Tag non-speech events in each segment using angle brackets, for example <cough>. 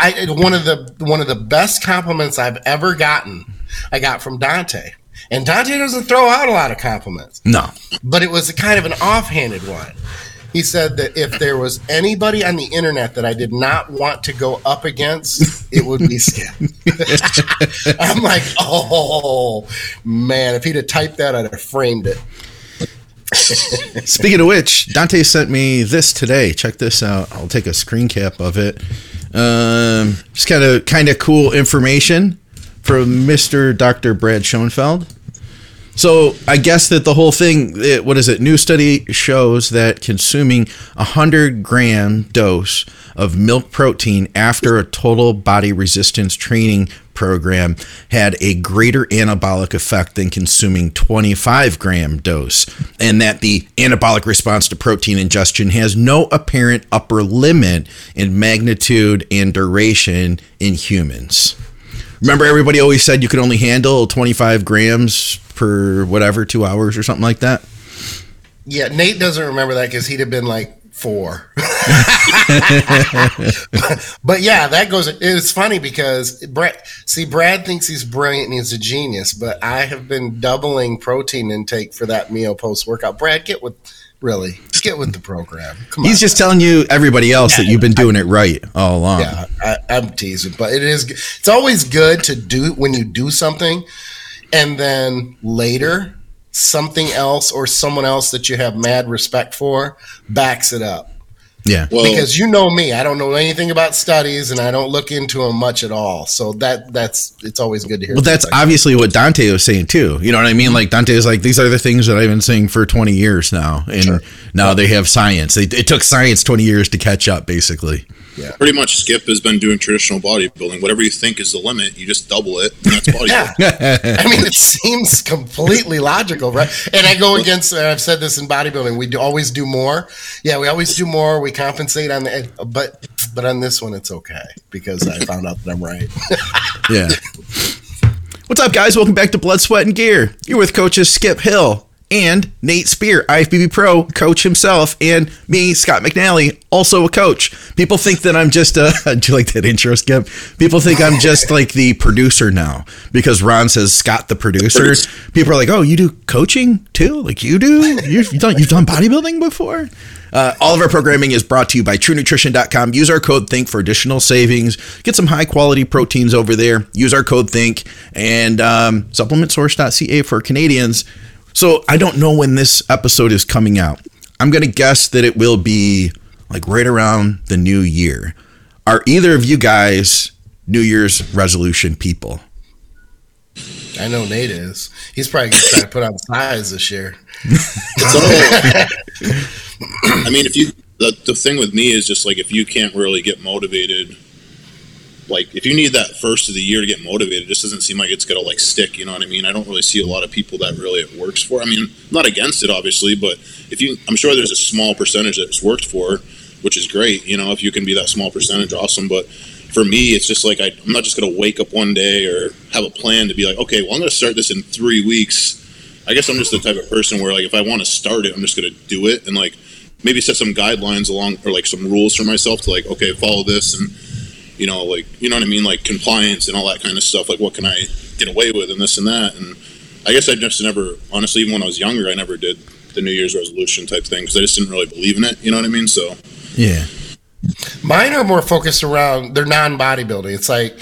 I one of the one of the best compliments I've ever gotten, I got from Dante. And Dante doesn't throw out a lot of compliments. No. But it was a kind of an offhanded one. He said that if there was anybody on the internet that I did not want to go up against, it would be Skip. <laughs> I'm like, oh man, if he'd have typed that, I'd have framed it. Speaking of which, Dante sent me this today. Check this out. I'll take a screen cap of it. Um, just kind of kind of cool information from Mr. Dr. Brad Schoenfeld. So I guess that the whole thing, it, what is it? New study shows that consuming a hundred gram dose of milk protein after a total body resistance training program had a greater anabolic effect than consuming 25 gram dose, and that the anabolic response to protein ingestion has no apparent upper limit in magnitude and duration in humans. Remember, everybody always said you could only handle 25 grams per whatever, two hours or something like that. Yeah, Nate doesn't remember that because he'd have been like four. <laughs> but, yeah, that goes. It's funny because Brad. See, Brad thinks he's brilliant and he's a genius, but I have been doubling protein intake for that meal post workout. Brad, get with really just get with the program. Come he's on, just telling you everybody else yeah, that you've been doing I, it right all along. Yeah, I, I'm teasing, but it is. It's always good to do when you do something, and then later something else or someone else that you have mad respect for backs it up. Yeah. Well, because you know me, I don't know anything about studies and I don't look into them much at all. So that that's it's always good to hear. Well, that's like obviously that. what Dante was saying too. You know what I mean? Like Dante is like these are the things that I've been saying for 20 years now and sure. now they have science. They, it took science 20 years to catch up basically. Yeah. Pretty much Skip has been doing traditional bodybuilding. Whatever you think is the limit, you just double it, and that's bodybuilding. yeah. <laughs> I mean, it seems completely logical, right? And I go against, I've said this in bodybuilding, we do always do more. Yeah, we always do more. We compensate on the, but, but on this one, it's okay because I found out that I'm right. <laughs> yeah. <laughs> What's up, guys? Welcome back to Blood, Sweat, and Gear. You're with coaches Skip Hill, and Nate Spear, IFBB Pro coach himself, and me, Scott McNally, also a coach. People think that I'm just a. <laughs> do you like that intro, Skip? People think I'm just <laughs> like the producer now because Ron says Scott the producer. People are like, "Oh, you do coaching too? Like you do? You've done you've done bodybuilding before?" Uh, all of our programming is brought to you by TrueNutrition.com. Use our code THINK for additional savings. Get some high quality proteins over there. Use our code THINK and um, supplementsource.ca for Canadians. So I don't know when this episode is coming out. I'm going to guess that it will be like right around the new year. Are either of you guys New Year's resolution people? I know Nate is. He's probably going to try to put on size <laughs> this year. <laughs> so, I mean, if you the, the thing with me is just like if you can't really get motivated like if you need that first of the year to get motivated, it just doesn't seem like it's gonna like stick. You know what I mean? I don't really see a lot of people that really it works for. I mean, I'm not against it, obviously, but if you, I'm sure there's a small percentage that it's worked for, which is great. You know, if you can be that small percentage, awesome. But for me, it's just like I, I'm not just gonna wake up one day or have a plan to be like, okay, well, I'm gonna start this in three weeks. I guess I'm just the type of person where like if I want to start it, I'm just gonna do it and like maybe set some guidelines along or like some rules for myself to like okay follow this and you know, like you know what I mean, like compliance and all that kind of stuff. Like what can I get away with and this and that. And I guess I just never, honestly, even when I was younger, I never did the New Year's resolution type thing because I just didn't really believe in it. You know what I mean? So yeah, mine are more focused around they're non bodybuilding. It's like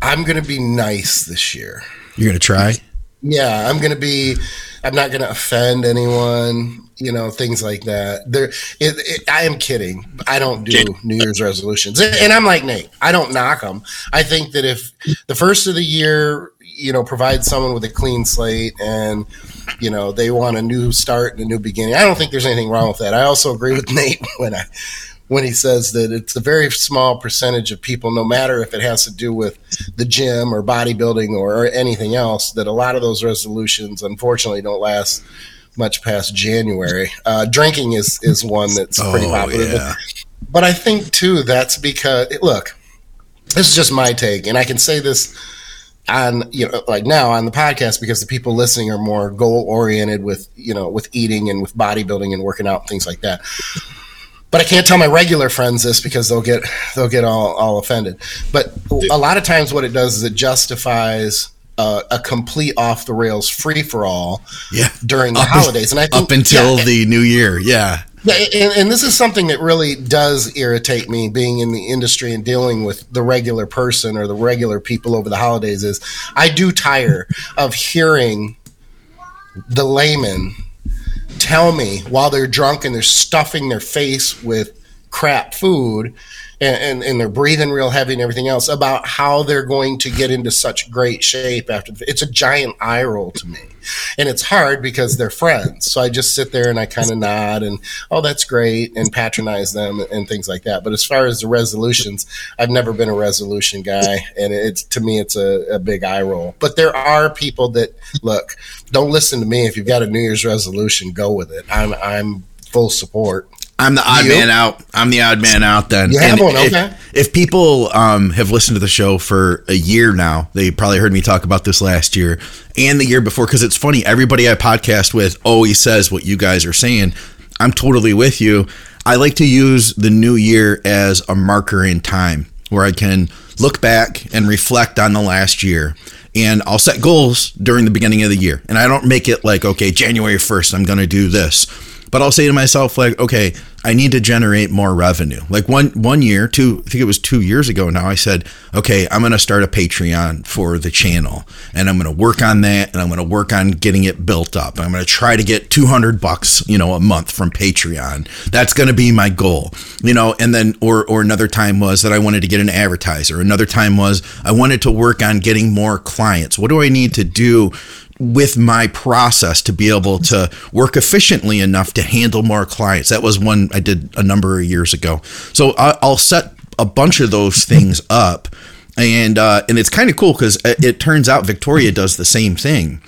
I'm gonna be nice this year. You're gonna try. Yeah, I'm gonna be. I'm not gonna offend anyone you know things like that. There it, it, i am kidding. I don't do new year's resolutions. And i'm like nate. I don't knock them i think that if the first of the year you know provides someone with a clean slate and you know they want a new start and a new beginning i don't think there's anything wrong with that. I also agree with <laughs> nate when i when he says that it's a very small percentage of people, no matter if it has to do with the gym or bodybuilding or, anything else, that a lot of those resolutions unfortunately don't last much past January. Uh, drinking is is one that's <laughs> pretty oh, popular. Yeah. But, but I think too that's because look, this is just my take, and I can say this on you know like now on the podcast because the people listening are more goal oriented with you know with eating and with bodybuilding and working out and things like that. But I can't tell my regular friends this because they'll get they'll get all, all offended. But a lot of times, what it does is it justifies uh, a complete off the rails free for all Yeah. during the Up- holidays, and I think up until yeah, the new year. Yeah. yeah, and, and this is something that really does irritate me being in the industry and dealing with the regular person or the regular people over the holidays is I do tire of hearing the layman tell me while they're drunk and they're stuffing their face with crap food and, and, and they're breathing real heavy and everything else about how they're going to get into such great shape after the, it's a giant eye roll to me and it's hard because they're friends. So i just sit there and i kind of nod and oh that's great and patronize them and things like that. But as far as the resolutions i've never been a resolution guy. And it's to me it's a, a big eye roll. But there are people that look don't listen to me. If you've got a new year's resolution go with it. I'm i'm full support I'm the odd You? man out. I'm the odd man out then. You have And one, if. If people um, have listened to the show for a year now, they probably heard me talk about this last year and the year before because it's funny. Everybody I podcast with always says what you guys are saying. I'm totally with you. I like to use the new year as a marker in time where I can look back and reflect on the last year. And I'll set goals during the beginning of the year. And I don't make it like, okay, January 1st, I'm going to do this but I'll say to myself like, okay, I need to generate more revenue. Like one one year, two, I think it was two years ago now. I said, okay, I'm to start a Patreon for the channel, and I'm to work on that, and I'm to work on getting it built up. I'm to try to get 200 bucks, you know, a month from Patreon. That's to be my goal, you know. And then, or or another time was that I wanted to get an advertiser. Another time was I wanted to work on getting more clients. What do I need to do? With my process to be able to work efficiently enough to handle more clients. That was one I did a number of years ago. So I- I'll set a bunch of those things <laughs> up, and uh, and it's kind of cool because it, it turns out Victoria does the same thing.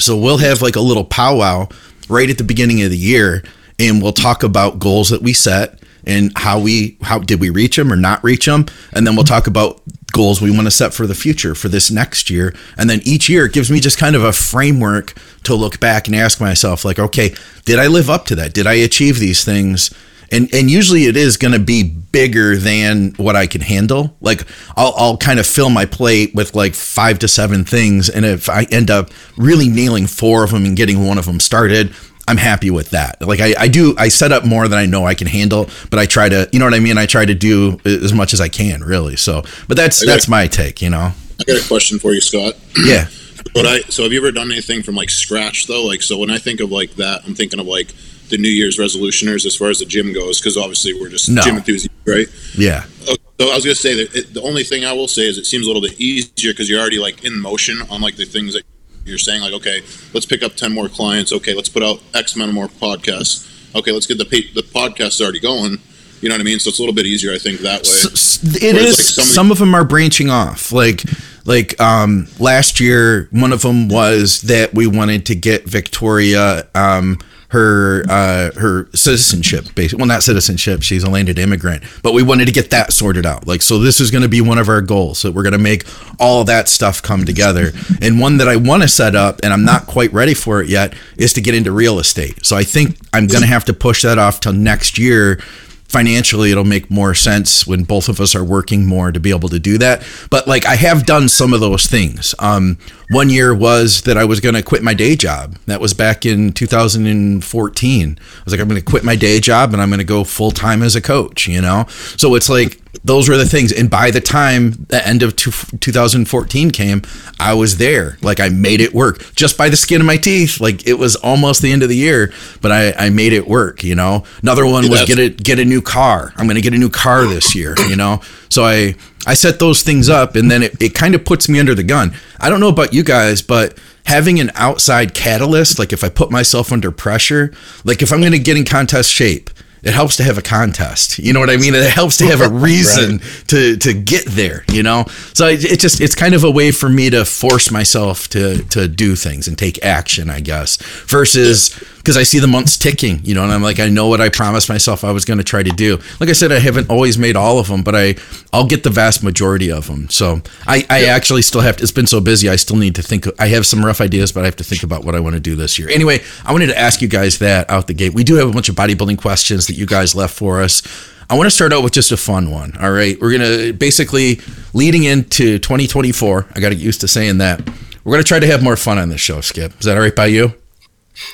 So we'll have like a little powwow right at the beginning of the year, and we'll talk about goals that we set and how we how did we reach them or not reach them, and then we'll talk about goals we want to set for the future for this next year. And then each year it gives me just kind of a framework to look back and ask myself, like, okay, did I live up to that? Did I achieve these things? And and usually it is going to be bigger than what I can handle. Like I'll I'll kind of fill my plate with like five to seven things, and if I end up really nailing four of them and getting one of them started, I'm happy with that. Like I, I do, I set up more than I know I can handle, but I try to, you know what I mean? I try to do as much as I can, really. So, but that's that's my take, you know. I got a question for you, Scott. Yeah. <clears throat> But I so have you ever done anything from like scratch though? Like so when I think of like that, I'm thinking of like the New Year's resolutioners as far as the gym goes, because obviously we're just No. gym enthusiasts, right? Yeah. Okay, So I was gonna say that it, the only thing I will say is it seems a little bit easier because you're already like in motion on like the things that you're saying. Like, okay, let's pick up ten more clients. Okay, let's put out X amount of more podcasts. Okay, let's get the pa- the podcast already going. You know what I mean? So it's a little bit easier, I think, that way. S- s- It Whereas, is. like, some of the- some of them are branching off. Like, like um, last year, one of them was that we wanted to get Victoria um, her uh, her citizenship. Basically, well, not citizenship. She's a landed immigrant, but we wanted to get that sorted out. Like, so this is going to be one of our goals. So we're going to make all that stuff come together. And one that I want to set up, and I'm not quite ready for it yet, is to get into real estate. So I think I'm going to have to push that off till next year financially it'll make more sense when both of us are working more to be able to do that. But like i have done some of those things. Um, one year was that i was going to quit my day job. That was back in 2014 i was like i'm going to quit my day job and i'm going to go full-time as a coach you know? So it's like those were the things. And by the time the end of two, 2014 came i was there. Like i made it work just by the skin of my teeth. Like it was almost the end of the year but i, I made it work you know? Another one was get a get a new car. I'm going to get a new car this year you know? So i i set those things up and then it, it kind of puts me under the gun. I don't know about you guys but having an outside catalyst like if i put myself under pressure like if i'm going to get in contest shape it helps to have a contest. You know what I mean? It helps to have a <laughs> reason to to get there. You know, so it, it just it's kind of a way for me to force myself to to do things and take action. I guess versus because I see the months ticking, you know, and I'm like, I know what I promised myself I was going to try to do. Like I said, I haven't always made all of them, but I I'll get the vast majority of them. So I I actually still have to. It's been so busy. I still need to think. I have some rough ideas, but I have to think about what I want to do this year. Anyway, I wanted to ask you guys that out the gate. We do have a bunch of bodybuilding questions that you guys left for us. I want to start out with just a fun one. All right. We're going to basically leading into 2024. I got to get used to saying that. We're going to try to have more fun on this show, Skip. Is that all right by you?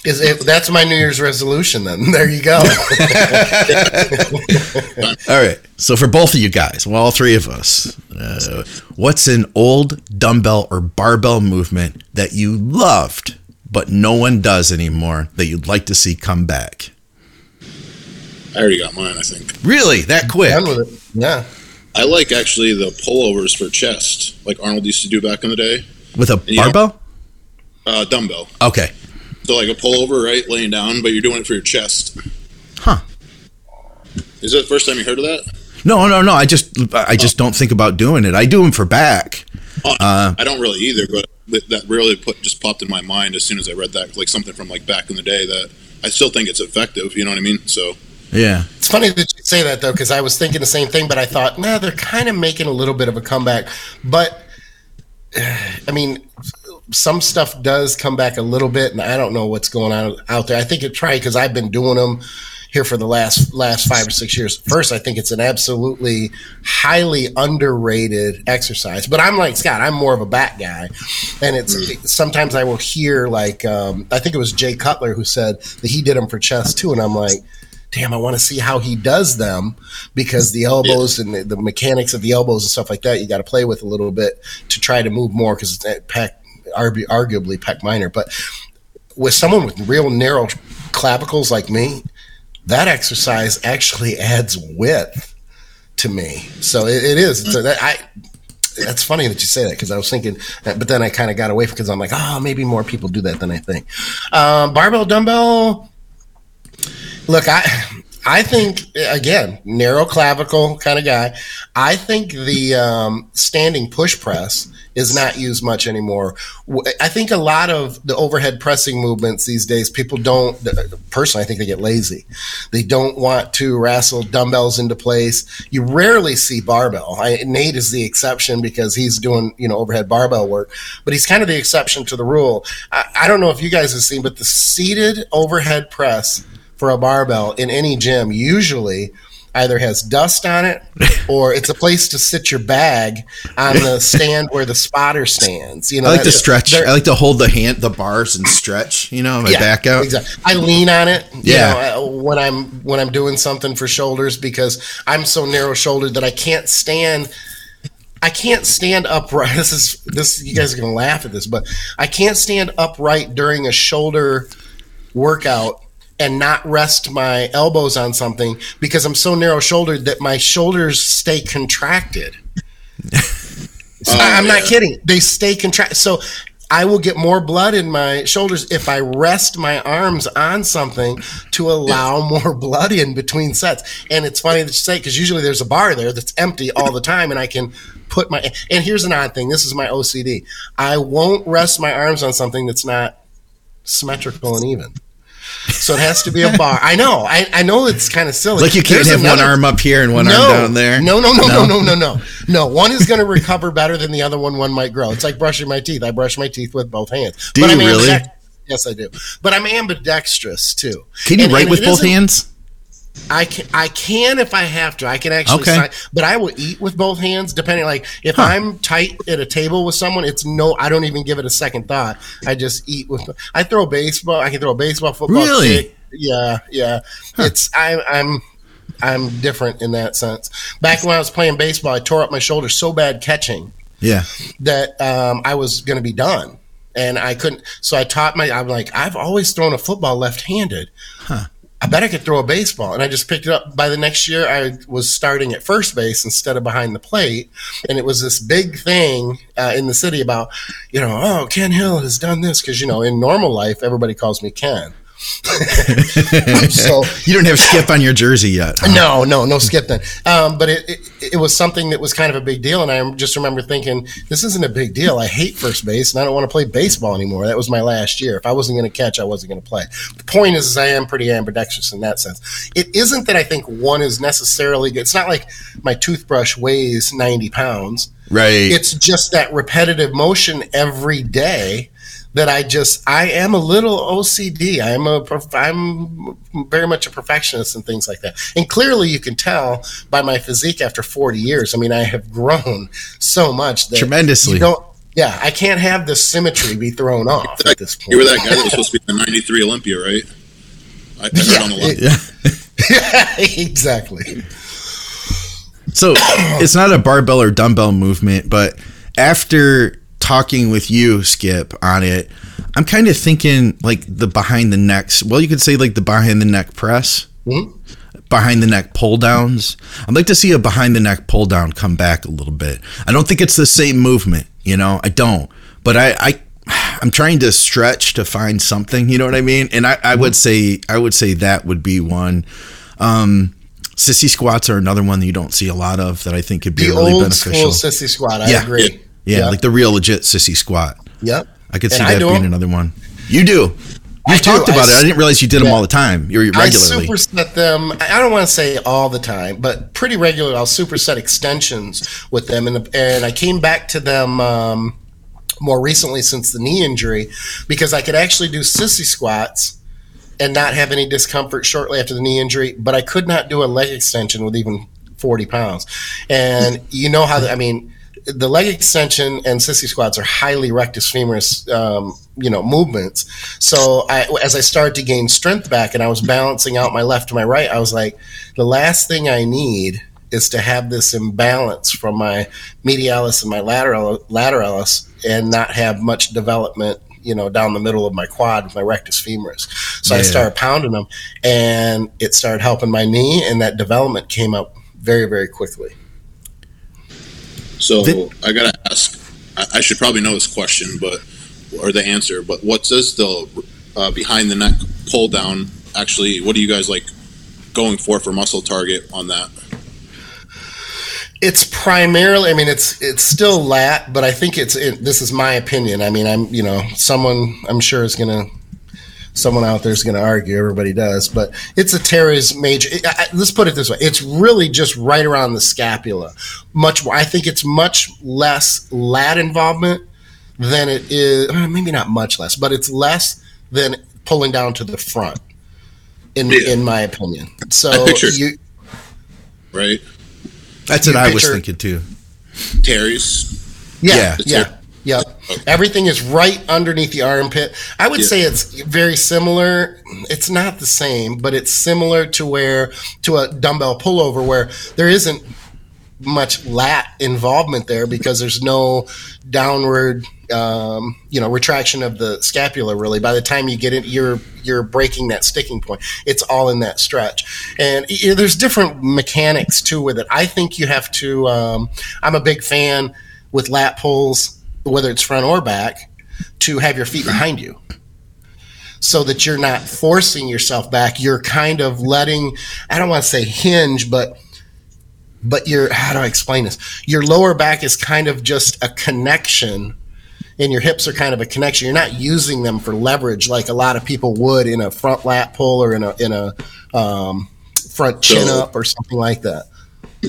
Is it, that's my New Year's resolution then. <laughs> There you go. <laughs> all right. So for both of you guys, well, all three of us, uh, what's an old dumbbell or barbell movement that you loved, but no one does anymore that you'd like to see come back? I already got mine. I think. Really, that quick? Done with it. Yeah. I like actually the pullovers for chest, like Arnold used to do back in the day. With a barbell? Uh, dumbbell. Okay. So like a pullover, right, laying down, but you're doing it for your chest. Huh. Is that the first time you heard of that? No, no, no. I just, I just don't think about doing it. I do them for back. Oh, Uh, I don't really either, but that- that really put just popped in my mind as soon as I read that, like something from like back in the day that I still think it's effective. You know what I mean? So Yeah. It's funny that you say that though, because I was thinking the same thing, but I thought, nah, they're kind of making a little bit of a comeback. But <sighs> I mean, some stuff does come back a little bit, and I don't know what's going on out there. I think it's right because I've been doing them here for the last last five or six years. First, I think it's an absolutely highly underrated exercise. But I'm like Scott, I'm more of a bat guy, and it's sometimes I will hear like um, I think it was Jay Cutler who said that he did them for chest too, and I'm like. Damn, I want to see how he does them because the elbows and the, the mechanics of the elbows and stuff like that, you got to play with a little bit to try to move more because it's at pec, argu- arguably pec minor. But with someone with real narrow clavicles like me, that exercise actually <laughs> adds width to me. So it, it is. So that I. That's funny that you say that because I was thinking, but then I kind of got away because I'm like, oh, maybe more people do that than I think. Um, barbell dumbbell. Look, I I think again, narrow clavicle kind of guy. I think the um, standing push press is not used much anymore. I think a lot of the overhead pressing movements these days, people don't. Personally, I think they get lazy. They don't want to wrestle dumbbells into place. You rarely see barbell. I, Nate is the exception because he's doing you know overhead barbell work, but he's kind of the exception to the rule. I, I don't know if you guys have seen, but the seated overhead press for a barbell in any gym usually either has dust on it <laughs> or it's a place to sit your bag on the <laughs> stand where the spotter stands. You know, I like to stretch. I like to hold the hand, the bars, and stretch. You know, my back out. Exactly. I lean on it. you Yeah. know, uh, when I'm when I'm doing something for shoulders because I'm so narrow shouldered that I can't stand. I can't stand upright. <laughs> This is this. You guys are gonna laugh at this, but I can't stand upright during a shoulder workout and not rest my elbows on something because I'm so narrow shouldered that my shoulders stay contracted. <laughs> So Oh, I'm not kidding. They stay contracted. So I will get more blood in my shoulders if I rest my arms on something to allow <laughs> more blood in between sets. And it's funny that you say because usually there's a bar there that's empty all the time, and I can put my. And here's an odd thing. This is my OCD. I won't rest my arms on something that's not symmetrical and even. So it has to be a bar. I know. I, I know it's kind of silly. Like you can't There's have one arm up here and one no, arm down there. No, no, no, no, no, no, no. No, one is going to recover better than the other one. One might grow. It's like brushing my teeth. I brush my teeth with both hands. Do you I'm really? Yes, I do. But I'm ambidextrous too. Can you And- write and with both hands? I can, I can if I have to. I can actually Okay. sign, but I will eat with both hands depending. Like if I'm tight at a table with someone, it's no. I don't even give it a second thought. I just eat with. I throw baseball. I can throw a baseball, football. Really? kick. Yeah, yeah. It's I, I'm I'm different in that sense. Back when I was playing baseball, I tore up my shoulder so bad catching Yeah. that um, I was going to be done, and I couldn't. So I taught my. I'm like, I've always thrown a football left-handed. I bet I could throw a baseball, and I just picked it up. By the next year, I was starting at first base instead of behind the plate, and it was this big thing uh, in the city about, you know, oh, Ken Hill has done this because you know, in normal life, everybody calls me Ken. <laughs> so You don't have Skip on your jersey yet. huh? no, no, no skip then. Um, but it, it it was something that was kind of a big deal, and I just remember thinking, this isn't a big deal. I hate first base, and I don't want to play baseball anymore. That was my last year. If I wasn't going to catch, I wasn't going to play. The point is, is, I am pretty ambidextrous in that sense. It isn't that I think one is necessarily good. It's not like my toothbrush weighs ninety pounds. Right. It's just that repetitive motion every day that I just I am a little OCD. I'm a prof- I'm very much a perfectionist and things like that. And clearly, you can tell by my physique after 40 years. I mean, I have grown so much that Tremendously. You don't, yeah, I can't have the symmetry be thrown off at this point. You were that guy that was supposed to be the '93 Olympia, right? I, I <laughs> Yeah, on the line. it- yeah, <laughs> exactly. So it's not a barbell or dumbbell movement, but after talking with you, Skip, on it, I'm kind of thinking like the behind the necks. Well, you could say like the behind the neck press, Mhm. behind the neck pull downs. I'd like to see a behind the neck pull down come back a little bit. I don't think it's the same movement, you know, I don't, but I, I I'm trying to stretch to find something, you know what I mean? And I, I would say I would say that would be one. Um, sissy squats are another one that you don't see a lot of that I think could be The really old beneficial. sissy squat. I Yeah. agree. Yeah, Yep. like the real legit sissy squat. Yep. I could see And that being another one. You do. You've do. talked about it. I it. I didn't realize you did them all the time. You're regularly. I superset them. I don't want to say all the time, but pretty regularly. I'll superset extensions with them, and and I came back to them um, more recently since the knee injury because I could actually do sissy squats and not have any discomfort shortly after the knee injury, but I could not do a leg extension with even forty pounds. And you know how the, I mean. The leg extension and sissy squats are highly rectus femoris, um, you know, movements. So I, as I started to gain strength back, and I was balancing out my left to my right, I was like, the last thing I need is to have this imbalance from my medialis and my lateral lateralis, and not have much development, you know, down the middle of my quad with my rectus femoris. So I started pounding them, and it started helping my knee, and that development came up very, very quickly. So Did- I gotta ask. I, I should probably know this question, but or the answer. But what does the uh, behind the neck pull down actually? What do you guys like going for for muscle target on that? It's primarily, I mean, it's it's still lat, but I think it's. It, this is my opinion. I mean, I'm you know, someone I'm sure is gonna, someone out there is gonna argue. Everybody does, but it's a teres major. I, I, let's put it this way: it's really just right around the scapula. Much more. I think it's much less lat involvement than it is. uh, Maybe not much less, but it's less than pulling down to the front. In Yeah. in my opinion, so I picture- you. Right, That's what you I was thinking too. Teres. Yeah, Yeah. yeah, yeah. Everything is right underneath the armpit. I would Yeah. say it's very similar. It's not the same, but it's similar to where to a dumbbell pullover where there isn't much lat involvement there because there's no downward um, you know retraction of the scapula really by the time you get it you're you're breaking that sticking point it's all in that stretch and y- y- there's different mechanics too with it i think you have to um, i'm a big fan with lat pulls whether it's front or back to have your feet behind you so that you're not forcing yourself back you're kind of letting i don't want to say hinge but but your how do I explain this? Your lower back is kind of just a connection, and your hips are kind of a connection. You're not using them for leverage like a lot of people would in a front lat pull or in a in a um, front chin So- up or something like that.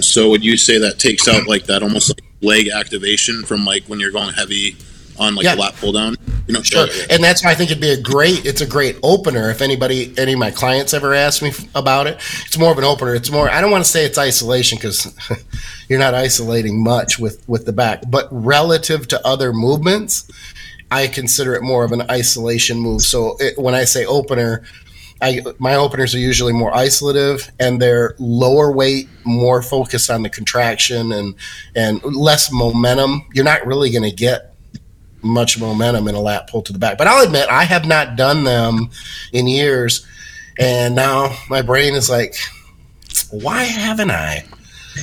So would you say that takes out like that almost like leg activation from like when you're going heavy on like Yeah. a lat pull down? You know, Sure, yeah. and that's why I think it'd be a great. It's a great opener. If anybody, any of my clients ever ask me about it, it's more of an opener. It's more. I don't want to say it's isolation because <laughs> you're not isolating much with with the back, but relative to other movements, I consider it more of an isolation move. So it, when I say opener. I, my openers are usually more isolative and they're lower weight, more focused on the contraction and and less momentum. You're not really going to get much momentum in a lat pull to the back. But I'll admit, I have not done them in years. And now my brain is like, why haven't I?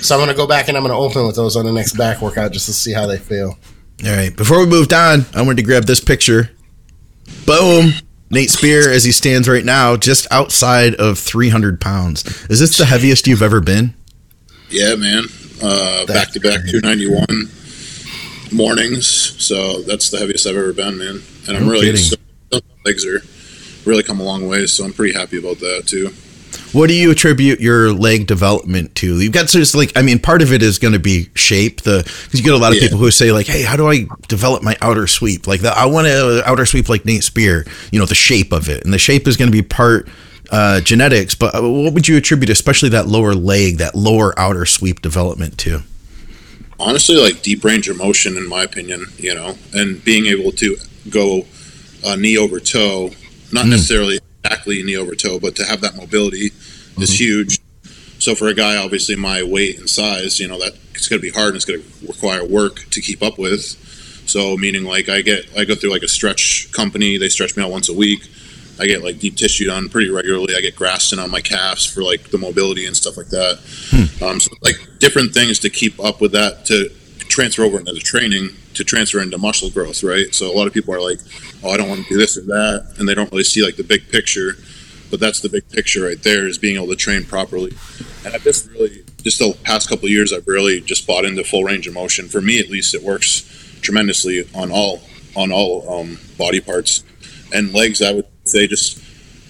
So I'm going to go back and I'm going to open with those on the next back workout just to see how they feel. All right. Before we moved on, I wanted to grab this picture. Boom. Nate Spear, as he stands right now, just outside of 300 pounds. Is this the heaviest you've ever been? Yeah, man. Uh, back to back 291 mornings. So that's the heaviest I've ever been, man. And I'm No really so, legs are really come a long way. So I'm pretty happy about that too. What do you attribute your leg development to? You've got just like, I mean, part of it is going to be shape. The because you get a lot of Yeah. people who say like, "Hey, how do I develop my outer sweep? Like, the, I want to outer sweep like Nate Spear. You know, the shape of it, and the shape is going to be part uh, genetics. But uh, what would you attribute, especially that lower leg, that lower outer sweep development to? honestly like deep range of motion in my opinion you know and being able to go uh, knee over toe not Mm. necessarily exactly knee over toe but to have that mobility Mm-hmm. is huge. So for a guy obviously my weight and size you know that it's going to be hard and it's going to require work to keep up with. So meaning like i get i go through like a stretch company. They stretch me out once a week. I get like deep tissue done pretty regularly. I get Graston on my calves for like the mobility and stuff like that. Um, so like different things to keep up with that to transfer over into the training to transfer into muscle growth, right? So a lot of people are like, "Oh, I don't want to do this or that," and they don't really see like the big picture. But that's the big picture right there is being able to train properly. And I've just really, just the past couple years, I've really just bought into full range of motion. For me, at least, it works tremendously on all on all um, body parts and legs. I would say just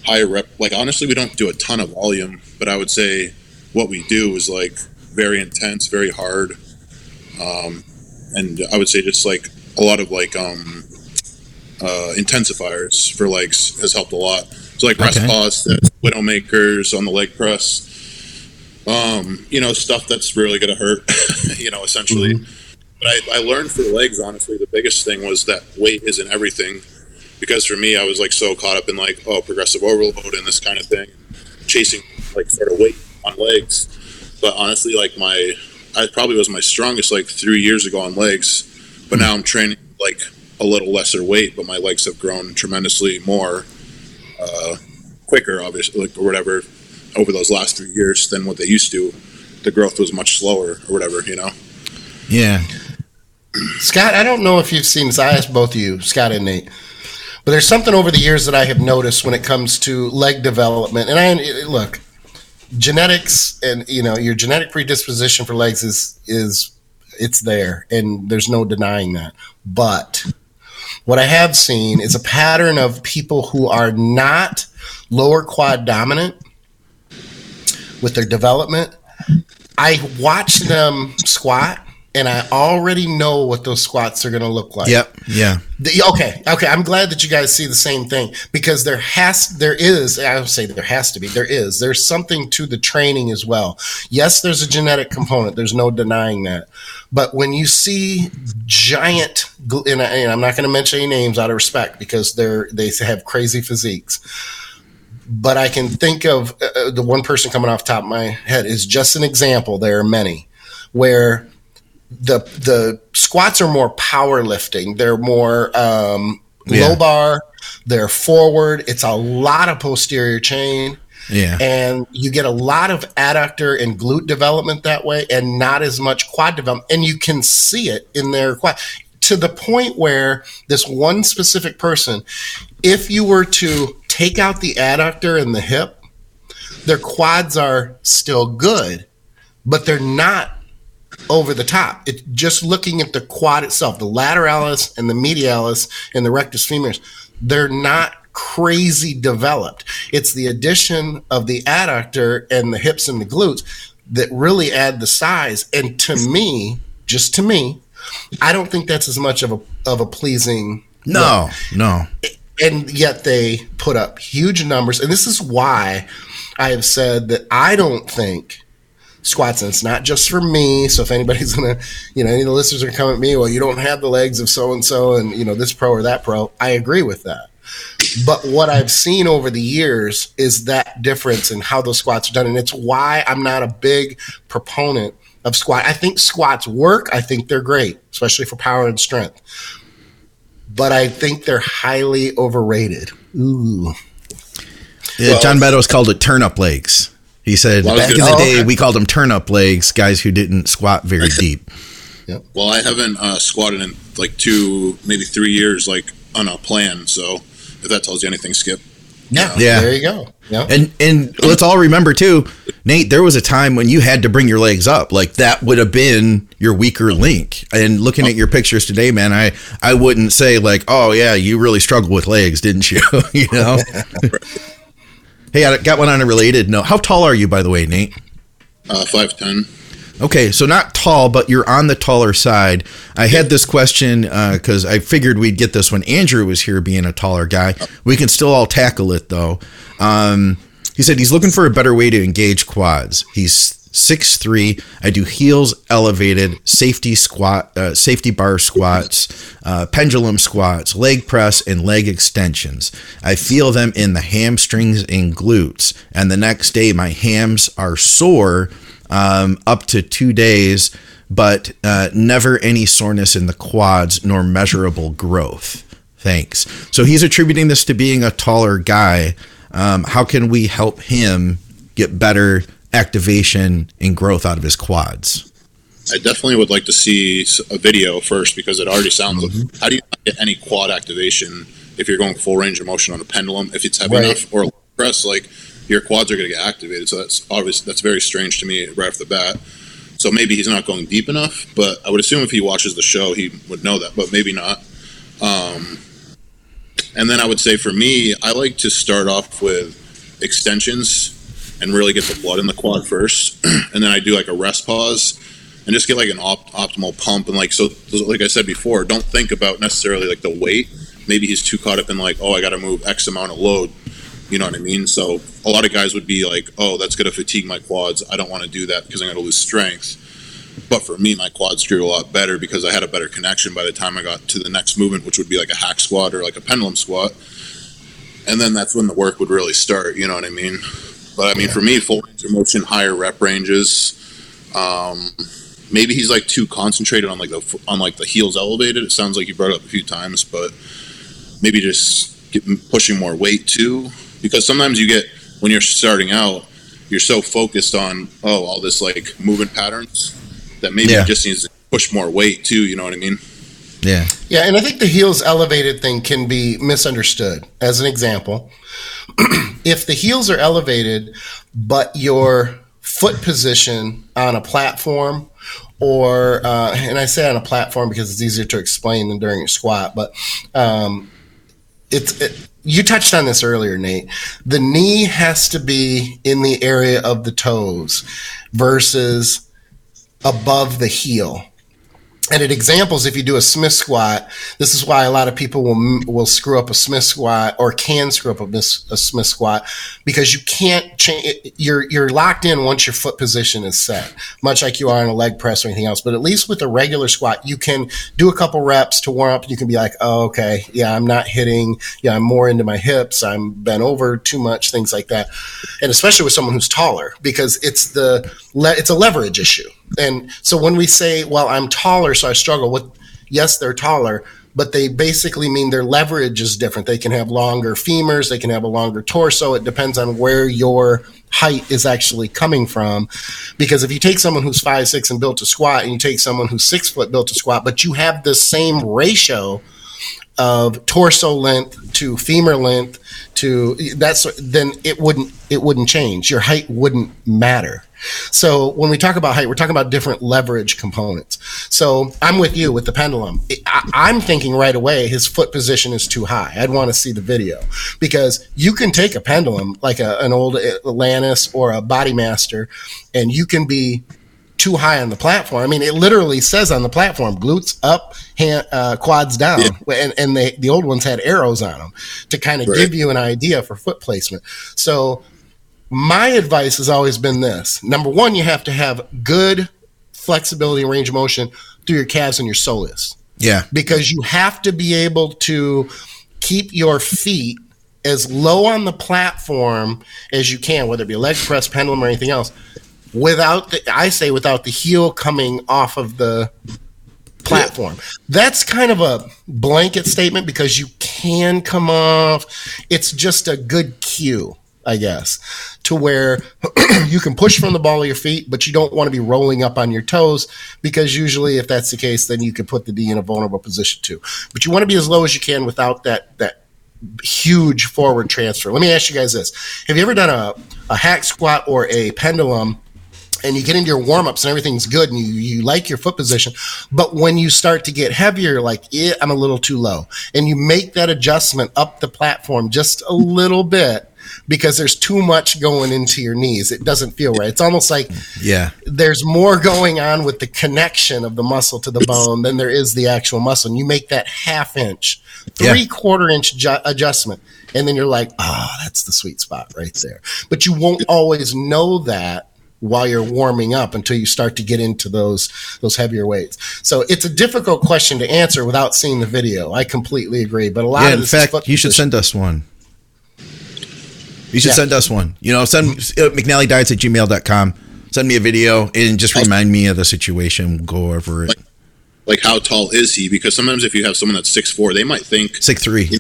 higher rep. Like honestly, we don't do a ton of volume, but I would say what we do is like very intense, very hard, um, and I would say just like a lot of like um, uh, intensifiers for legs has helped a lot. So like rest Okay. pause, widowmakers on the leg press, um, you know, stuff that's really going to hurt, <laughs> you know, essentially. But I, I learned for legs, honestly, the biggest thing was that weight isn't everything. Because for me, I was like so caught up in like, oh, progressive overload and this kind of thing, chasing like sort of weight on legs. But honestly, like my, I probably was my strongest like three years ago on legs, but now I'm training like a little lesser weight, but my legs have grown tremendously more, uh, quicker, obviously, like or whatever, over those last three years than what they used to. The growth was much slower, or whatever, you know. Yeah, Scott, I don't know if you've seen. So I asked both of you, Scott and Nate, but there's something over the years that I have noticed when it comes to leg development. And I look, genetics and you know your genetic predisposition for legs is is it's there, and there's no denying that. But what I have seen is a pattern of people who are not lower quad dominant with their development. I watch them squat and I already know what those squats are going to look like. yep, yeah. The- okay, okay. I'm glad that you guys see the same thing because there has, there is. I would say there has to be. There is. There's something to the training as well. Yes, there's a genetic component. There's no denying that. But when you see giant, and, I, and I'm not going to mention any names out of respect because they're they have crazy physiques. But I can think of uh, the one person coming off the top of my head is just an example. There are many where the the squats are more powerlifting. They're more um, Yeah. low bar. They're forward. It's a lot of posterior chain, Yeah. and you get a lot of adductor and glute development that way, and not as much quad development. And you can see it in their quad to the point where this one specific person, if you were to take out the adductor and the hip, their quads are still good, but they're not over the top. It's just looking at the quad itself, the lateralis and the medialis and the rectus femoris. They're not crazy developed. It's the addition of the adductor and the hips and the glutes that really add the size. And to me, just to me, I don't think that's as much of a of a pleasing No, no. and yet they put up huge numbers. And this is why I have said that I don't think squats, and it's not just for me. So if anybody's <laughs> gonna, you know, any of the listeners are gonna come at me, well, you don't have the legs of so and so, and you know this pro or that pro. I agree with that. But what I've seen over the years is that difference in how those squats are done, and it's why I'm not a big proponent of squat. I think squats work. I think they're great, especially for power and strength but I think they're highly overrated. Ooh. Yeah, John Meadows called it turn up legs. He said Well, back in the Oh, day okay. we called them turn up legs, guys who didn't squat very deep. Well, I haven't uh, squatted in like two, maybe three years, like on a plan. So If that tells you anything, Skip. Yeah, Yeah. There you go. Yeah. And and let's all remember too, Nate, there was a time when you had to bring your legs up. Like that would have been your weaker link. And looking at your pictures today, man, I I wouldn't say like, "Oh yeah, you really struggled with legs, didn't you?" <laughs> you know. <laughs> hey, I got one on a related note. How tall are you by the way, Nate? Uh, five ten. Okay, so not tall, but you're on the taller side. I had this question because I figured we'd get this when Andrew was here, being a taller guy. We can still all tackle it though. Um, he said he's looking for a better way to engage quads. He's six three. I do heels elevated, safety squat, uh, safety bar squats, uh, pendulum squats, leg press, and leg extensions. I feel them in the hamstrings and glutes, and the next day my hams are sore um, up to two days, but uh, never any soreness in the quads nor measurable growth. Thanks. So he's attributing this to being a taller guy. Um, how can we help him get better activation and growth out of his quads? I definitely would like to see a video first because it already sounds. like How do you get any quad activation if you're going full range of motion on a pendulum? If it's heavy Right. enough or press, like your quads are going to get activated. So that's obvious. That's very strange to me right off the bat. So maybe he's not going deep enough, but I would assume if he watches the show, he would know that, but maybe not. Um, and then I would say for me, I like to start off with extensions and really get the blood in the quad first, <clears throat> and then I do like a rest pause and just get like an op- optimal pump and like so like I said before, don't think about necessarily like the weight. Maybe he's too caught up in like, oh, I got to move X amount of load. You know what I mean? So a lot of guys would be like, oh, that's going to fatigue my quads. I don't want to do that because I'm going to lose strength. But for me, my quads drew a lot better because I had a better connection by the time I got to the next movement, which would be like a hack squat or like a pendulum squat. And then that's when the work would really start. You know what I mean? But I mean, for me, full range of motion, higher rep ranges. Um, maybe he's like too concentrated on like the on like the heels elevated. It sounds like you brought it up a few times, but maybe just get, pushing more weight too. Because sometimes you get when you're starting out, you're so focused on oh all this like movement patterns that maybe Yeah. he just needs to push more weight too. You know what I mean? Yeah. Yeah, and I think the heels elevated thing can be misunderstood. As an example, <clears throat> if the heels are elevated, but your foot position on a platform, or uh, and I say on a platform because it's easier to explain than during a squat, but um, it's it, you touched on this earlier, Nate. The knee has to be in the area of the toes versus above the heel. And at examples, if you do a Smith squat, this is why a lot of people will will screw up a Smith squat or can screw up a, a Smith squat because you can't change. You're you're locked in once your foot position is set, much like you are in a leg press or anything else. But at least with a regular squat, you can do a couple reps to warm up. You can be like, oh, okay, yeah, I'm not hitting. Yeah, I'm more into my hips. I'm bent over too much, things like that. And especially with someone who's taller, because it's the it's a leverage issue. And so when we say, well, I'm taller, so I struggle with, yes, they're taller, but they basically mean their leverage is different. They can have longer femurs, they can have a longer torso. It depends on where your height is actually coming from. Because if you take someone who's five, six and built to squat, and you take someone who's six foot built to squat, but you have the same ratio of torso length to femur length to that's then it wouldn't it wouldn't change your height wouldn't matter so when we talk about height we're talking about different leverage components so i'm with you with the pendulum I, i'm thinking right away his foot position is too high i'd want to see the video because you can take a pendulum like a, an old atlantis or a bodymaster and you can be too high on the platform. I mean, it literally says on the platform, glutes up, hand, uh, quads down, and, and they, the old ones had arrows on them to kind of Right. give you an idea for foot placement. So my advice has always been this: number one, you have to have good flexibility and range of motion through your calves and your soleus Yeah. because you have to be able to keep your feet as low on the platform as you can, whether it be a leg press, pendulum, or anything else, without the, I say without the heel coming off of the platform. That's kind of a blanket statement because you can come off. It's just a good cue, I guess, to where <clears throat> you can push from the ball of your feet, but you don't want to be rolling up on your toes because usually, if that's the case, then you can put the D in a vulnerable position too. But you want to be as low as you can without that that huge forward transfer. Let me ask you guys this: Have you ever done a, a hack squat or a pendulum? and you get into your warm ups and everything's good and you, you like your foot position. But when you start to get heavier, like, yeah, I'm a little too low. And you make that adjustment up the platform just a little bit because there's too much going into your knees. It doesn't feel right. It's almost like Yeah. there's more going on with the connection of the muscle to the bone than there is the actual muscle. And you make that half inch, Yeah. three quarter inch ju- adjustment. And then you're like, ah, that's the sweet spot right there. But you won't always know that while you're warming up until you start to get into those those heavier weights. So it's a difficult question to answer without seeing the video. I completely agree. But a lot Yeah, of in fact, you should send us one. You should Yeah. send us one. You know, send uh, McNallyDiets at gmail.com. Send me a video and just remind me of the situation. We'll go over it. Like, how tall is he? Because sometimes if you have someone that's six four, they might think, Six three.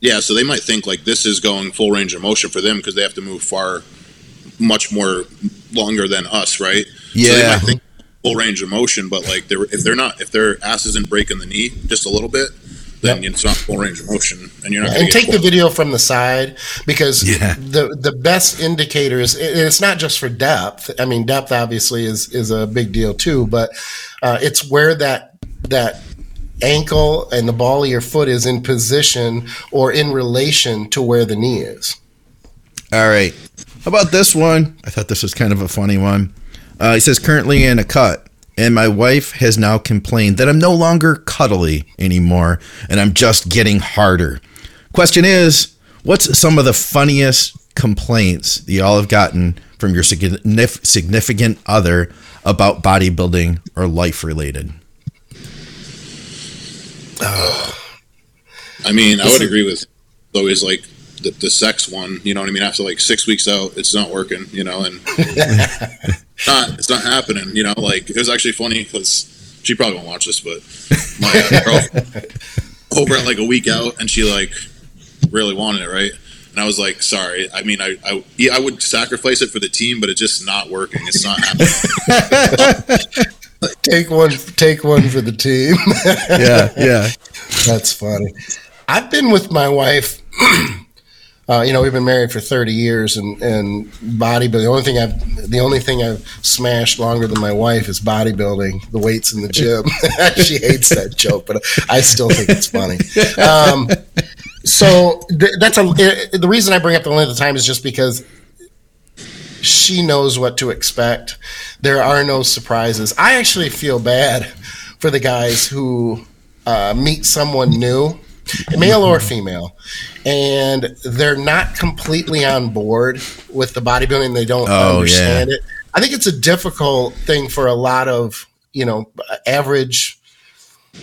yeah, so they might think like this is going full range of motion for them because they have to move far, much more longer than us, right? So they Yeah. might think full range of motion, but like they're if they're not if their ass isn't breaking the knee just a little bit, then it's not full range of motion, and you're not going and to take the video from the side because Yeah. the the best indicators and it's not just for depth i mean depth obviously is is a big deal too but uh, it's where that that ankle and the ball of your foot is in position or in relation to where the knee is All right. How about this one? I thought this was kind of a funny one. Uh, he says, currently in a cut, and my wife has now complained that I'm no longer cuddly anymore, and I'm just getting harder. Question is, what's some of the funniest complaints that y'all have gotten from your significant other about bodybuilding or life related? <sighs> I mean, I would agree with always like the, the sex one. You know what I mean? After like six weeks out, it's not working. You know, and <laughs> not it's not happening. You know, like it was actually funny because she probably won't watch this, but my uh, <laughs> girl over at like a week out, and she like really wanted it, right? And I was like, sorry. I mean, I I, yeah, I would sacrifice it for the team, but it's just not working. It's not happening. <laughs> take one take one for the team Yeah, yeah. <laughs> That's funny. I've been with my wife. <clears throat> Uh, you know, we've been married for thirty years, and and bodybuilding. The only thing I've the only thing I've smashed longer than my wife is bodybuilding, the weights in the gym. <laughs> she hates that joke, but I still think it's funny. Um, so th- that's a the reason I bring up the length of time is just because she knows what to expect. There are no surprises. I actually feel bad for the guys who uh, meet someone new, male or female, and they're not completely on board with the bodybuilding. They don't Oh, understand it. I think it's a difficult thing for a lot of you know average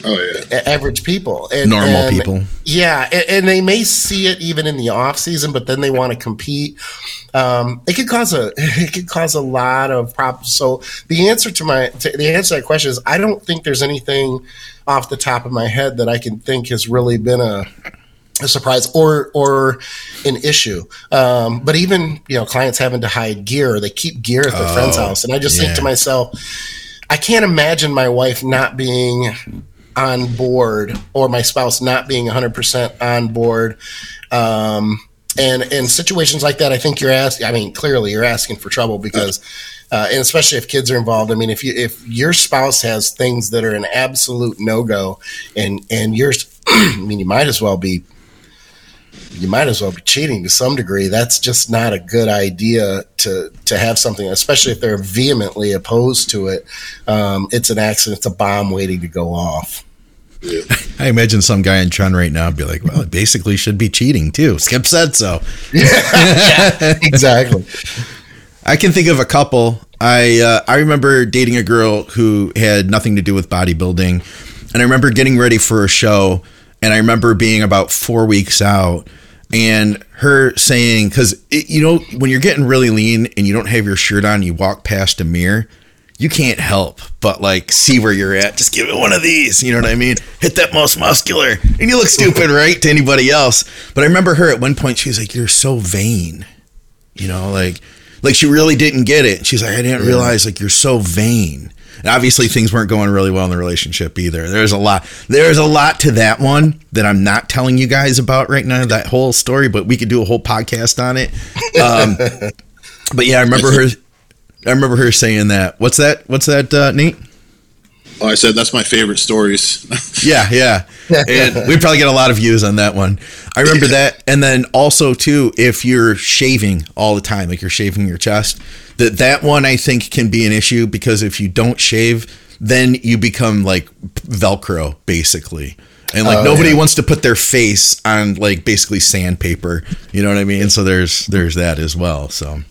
oh yeah. average people and Normal and- people. yeah and, and they may see it even in the off season but then they want to compete um, it could cause a <laughs> it could cause a lot of problems so the answer to my to, the answer to that question is i don't think there's anything off the top of my head that i can think has really been a a surprise or or an issue. Um, but even you know clients having to hide gear, they keep gear at their friend's Oh, house, and I just yeah. think to myself, I can't imagine my wife not being on board or my spouse not being 100% on board. Um, and in situations like that, I think you're asking, I mean, clearly you're asking for trouble because, uh, and especially if kids are involved. I mean, if you, if your spouse has things that are an absolute no go and, and yours, <clears throat> I mean, you might as well be, you might as well be cheating to some degree. That's just not a good idea to to have something, especially if they're vehemently opposed to it. Um, it's an accident. It's a bomb waiting to go off. I imagine some guy in Chun right now would be like, well, it basically should be cheating too. Skip said so. <laughs> yeah, exactly. I can think of a couple. I uh, I remember dating a girl who had nothing to do with bodybuilding, and I remember getting ready for a show, and I remember being about four weeks out, and her saying, because you know when you're getting really lean and you don't have your shirt on, you walk past a mirror, you can't help but like see where you're at. Just give it one of these, you know what I mean? Hit that most muscular, and you look stupid, right, to anybody else. But I remember her at one point. She was like, "You're so vain." You know, like like she really didn't get it. She's like, I didn't realize like you're so vain. And obviously things weren't going really well in the relationship either. There's a lot there's a lot to that one that I'm not telling you guys about right now, that whole story, but we could do a whole podcast on it. Um, <laughs> but yeah, I remember her I remember her saying that. What's that? What's that, uh, Nate? Oh, I said that's my favorite stories. <laughs> Yeah, yeah. <laughs> And we probably get a lot of views on that one. I remember that. And then also too, if you're shaving all the time, like you're shaving your chest, that that one I think can be an issue because if you don't shave, then you become like Velcro basically. And like Oh, nobody yeah. wants to put their face on like basically sandpaper. You know what I mean? So there's there's that as well. So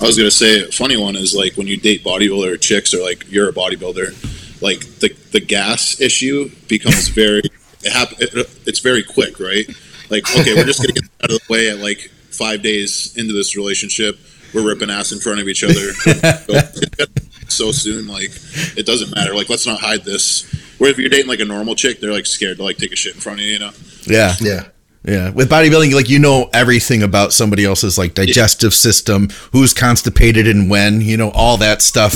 I was gonna say a funny one is like when you date bodybuilder chicks or like you're a bodybuilder, like the the gas issue becomes <laughs> very it hap- it, it's very quick, right? Like okay, we're just gonna get out of the way at like five days into this relationship. We're ripping ass in front of each other <laughs> so soon. Like it doesn't matter. Like let's not hide this. Where if you're dating like a normal chick, they're like scared to like take a shit in front of you. You know? yeah. Yeah. Yeah, with bodybuilding, like you know everything about somebody else's like digestive system, who's constipated and when, you know all that stuff.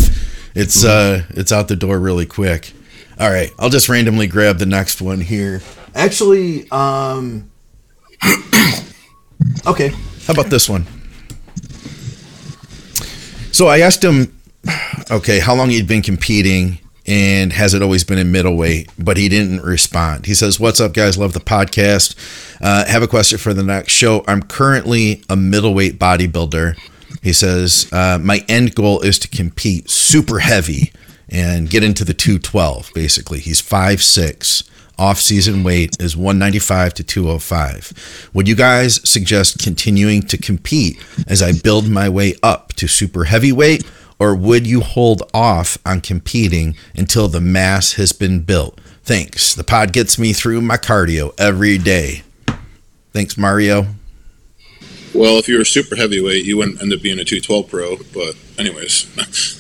It's uh, it's out the door really quick. All right, I'll just randomly grab the next one here. Actually, um, <coughs> okay, how about this one? So I asked him, okay, how long he'd been competing and has it always been in middleweight, but he didn't respond. He says, What's up, guys? Love the podcast. Uh, have a question for the next show. I'm currently a middleweight bodybuilder. He says, uh, My end goal is to compete super heavy and get into the 212, basically. He's 5'6. Off season weight is 195 to 205. Would you guys suggest continuing to compete as I build my way up to super heavyweight, or would you hold off on competing until the mass has been built? Thanks. The pod gets me through my cardio every day. Thanks, Mario. Well, if you were super heavyweight, you wouldn't end up being a 212 pro. But anyways. <laughs>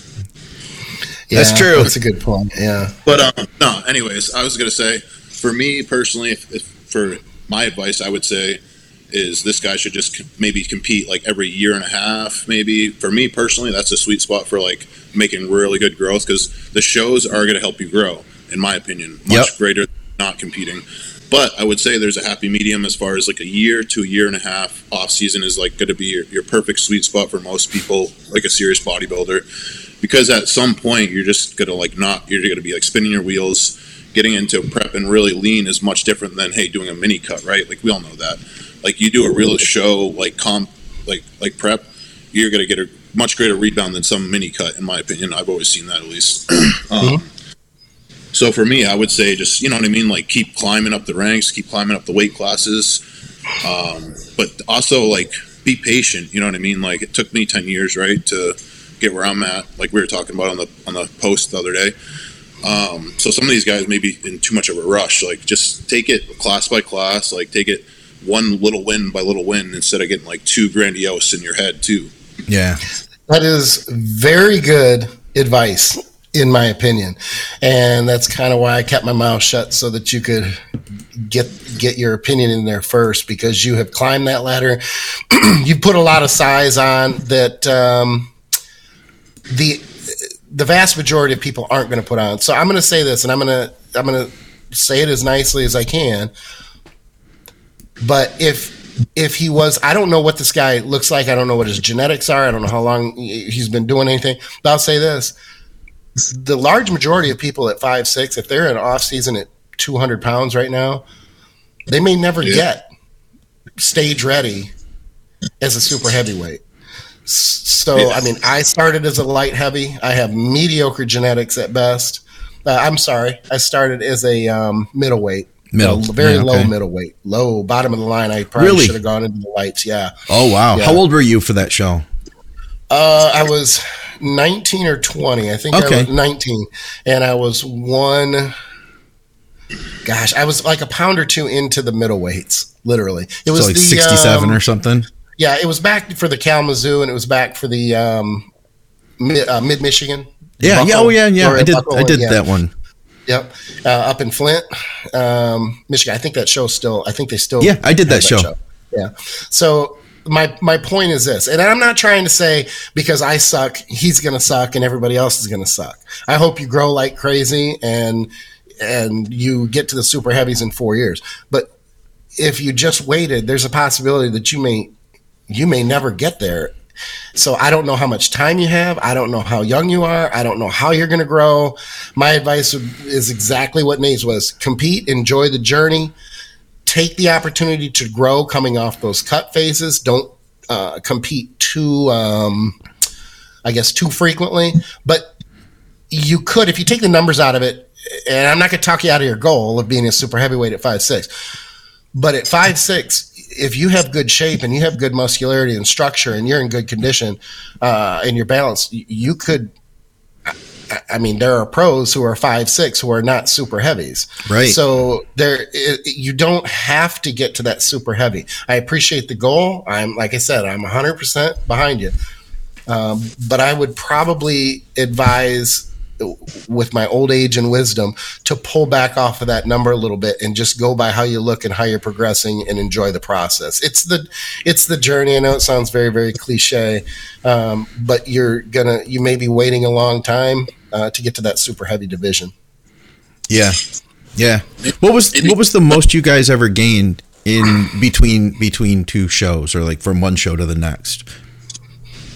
That's true. That's a good point. Yeah. But um, no, anyways, I was gonna say, for me personally, if, if for my advice, I would say is this guy should just maybe compete like every year and a half, maybe. For me personally, that's a sweet spot for like making really good growth because the shows are gonna help you grow, in my opinion, much Yep. greater than not competing. But I would say there's a happy medium as far as like a year to a year and a half off season is like going to be your, your perfect sweet spot for most people, like a serious bodybuilder because at some point you're just gonna like not you're gonna be like spinning your wheels getting into prep and really lean is much different than hey doing a mini cut right like we all know that like you do a real show like comp like like prep you're gonna get a much greater rebound than some mini cut in my opinion i've always seen that at least <clears throat> um, so for me i would say just you know what i mean like keep climbing up the ranks keep climbing up the weight classes um, but also like be patient you know what i mean like it took me 10 years right to get where I'm at, like we were talking about on the on the post the other day. Um, so some of these guys may be in too much of a rush. Like just take it class by class. Like take it one little win by little win instead of getting like too grandiose in your head too. Yeah. That is very good advice, in my opinion, and that's kind of why I kept my mouth shut so that you could get get your opinion in there first because you have climbed that ladder. <clears throat> you put a lot of size on that. Um, the the vast majority of people aren't going to put on. So I'm going to say this, and I'm going to I'm going to say it as nicely as I can. But if if he was, I don't know what this guy looks like. I don't know what his genetics are. I don't know how long he's been doing anything. But I'll say this: the large majority of people at five six, if they're in off season at 200 pounds right now, they may never Yeah. get stage ready as a super heavyweight. So, Yeah. I mean, I started as a light heavy. I have mediocre genetics at best. Uh, I'm sorry. I started as a um, middleweight. Middle. Very Yeah, low okay. middleweight. Low, bottom of the line. I probably Really? should have gone into the lights. Yeah. Oh wow. Yeah. How old were you for that show? Uh, I was 19 or 20. I think Okay. I was 19. And I was one. Gosh, I was like a pound or two into the middleweights, literally. It was so like the, 67 um, or something. Yeah, it was back for the Kalamazoo, and it was back for the um, mid uh, Michigan. Yeah, yeah, oh yeah, yeah. I did I did yeah. that one. Yep, uh, up in Flint, um, Michigan. I think that show still. I think they still. Yeah, I did have that show. Yeah. So my my point is this, and I'm not trying to say because I suck, he's going to suck, and everybody else is going to suck. I hope you grow like crazy and and you get to the super heavies in four years. But if you just waited, there's a possibility that you may you may never get there. So I don't know how much time you have. I don't know how young you are. I don't know how you're going to grow. My advice is exactly what Nate's was: compete, enjoy the journey take the opportunity to grow coming off those cut phases. Don't uh, compete too, um, I guess, too frequently. But you could, if you take the numbers out of it, and I'm not going to talk you out of your goal of being a super heavyweight at five six, but at five six, if you have good shape and you have good muscularity and structure and you're in good condition uh, and you're balanced, you could I mean, there are pros who are five six who are not super heavies. Right. So there, it, you don't have to get to that super heavy. I appreciate the goal. I'm like I said, I'm 100 percent behind you. Um, but I would probably advise with my old age and wisdom to pull back off of that number a little bit and just go by how you look and how you're progressing and enjoy the process. It's the it's the journey. I know it sounds very very cliche, um, but you're gonna you may be waiting a long time uh, to get to that super heavy division. Yeah, yeah. What was what was the most you guys ever gained in between between two shows or like from one show to the next?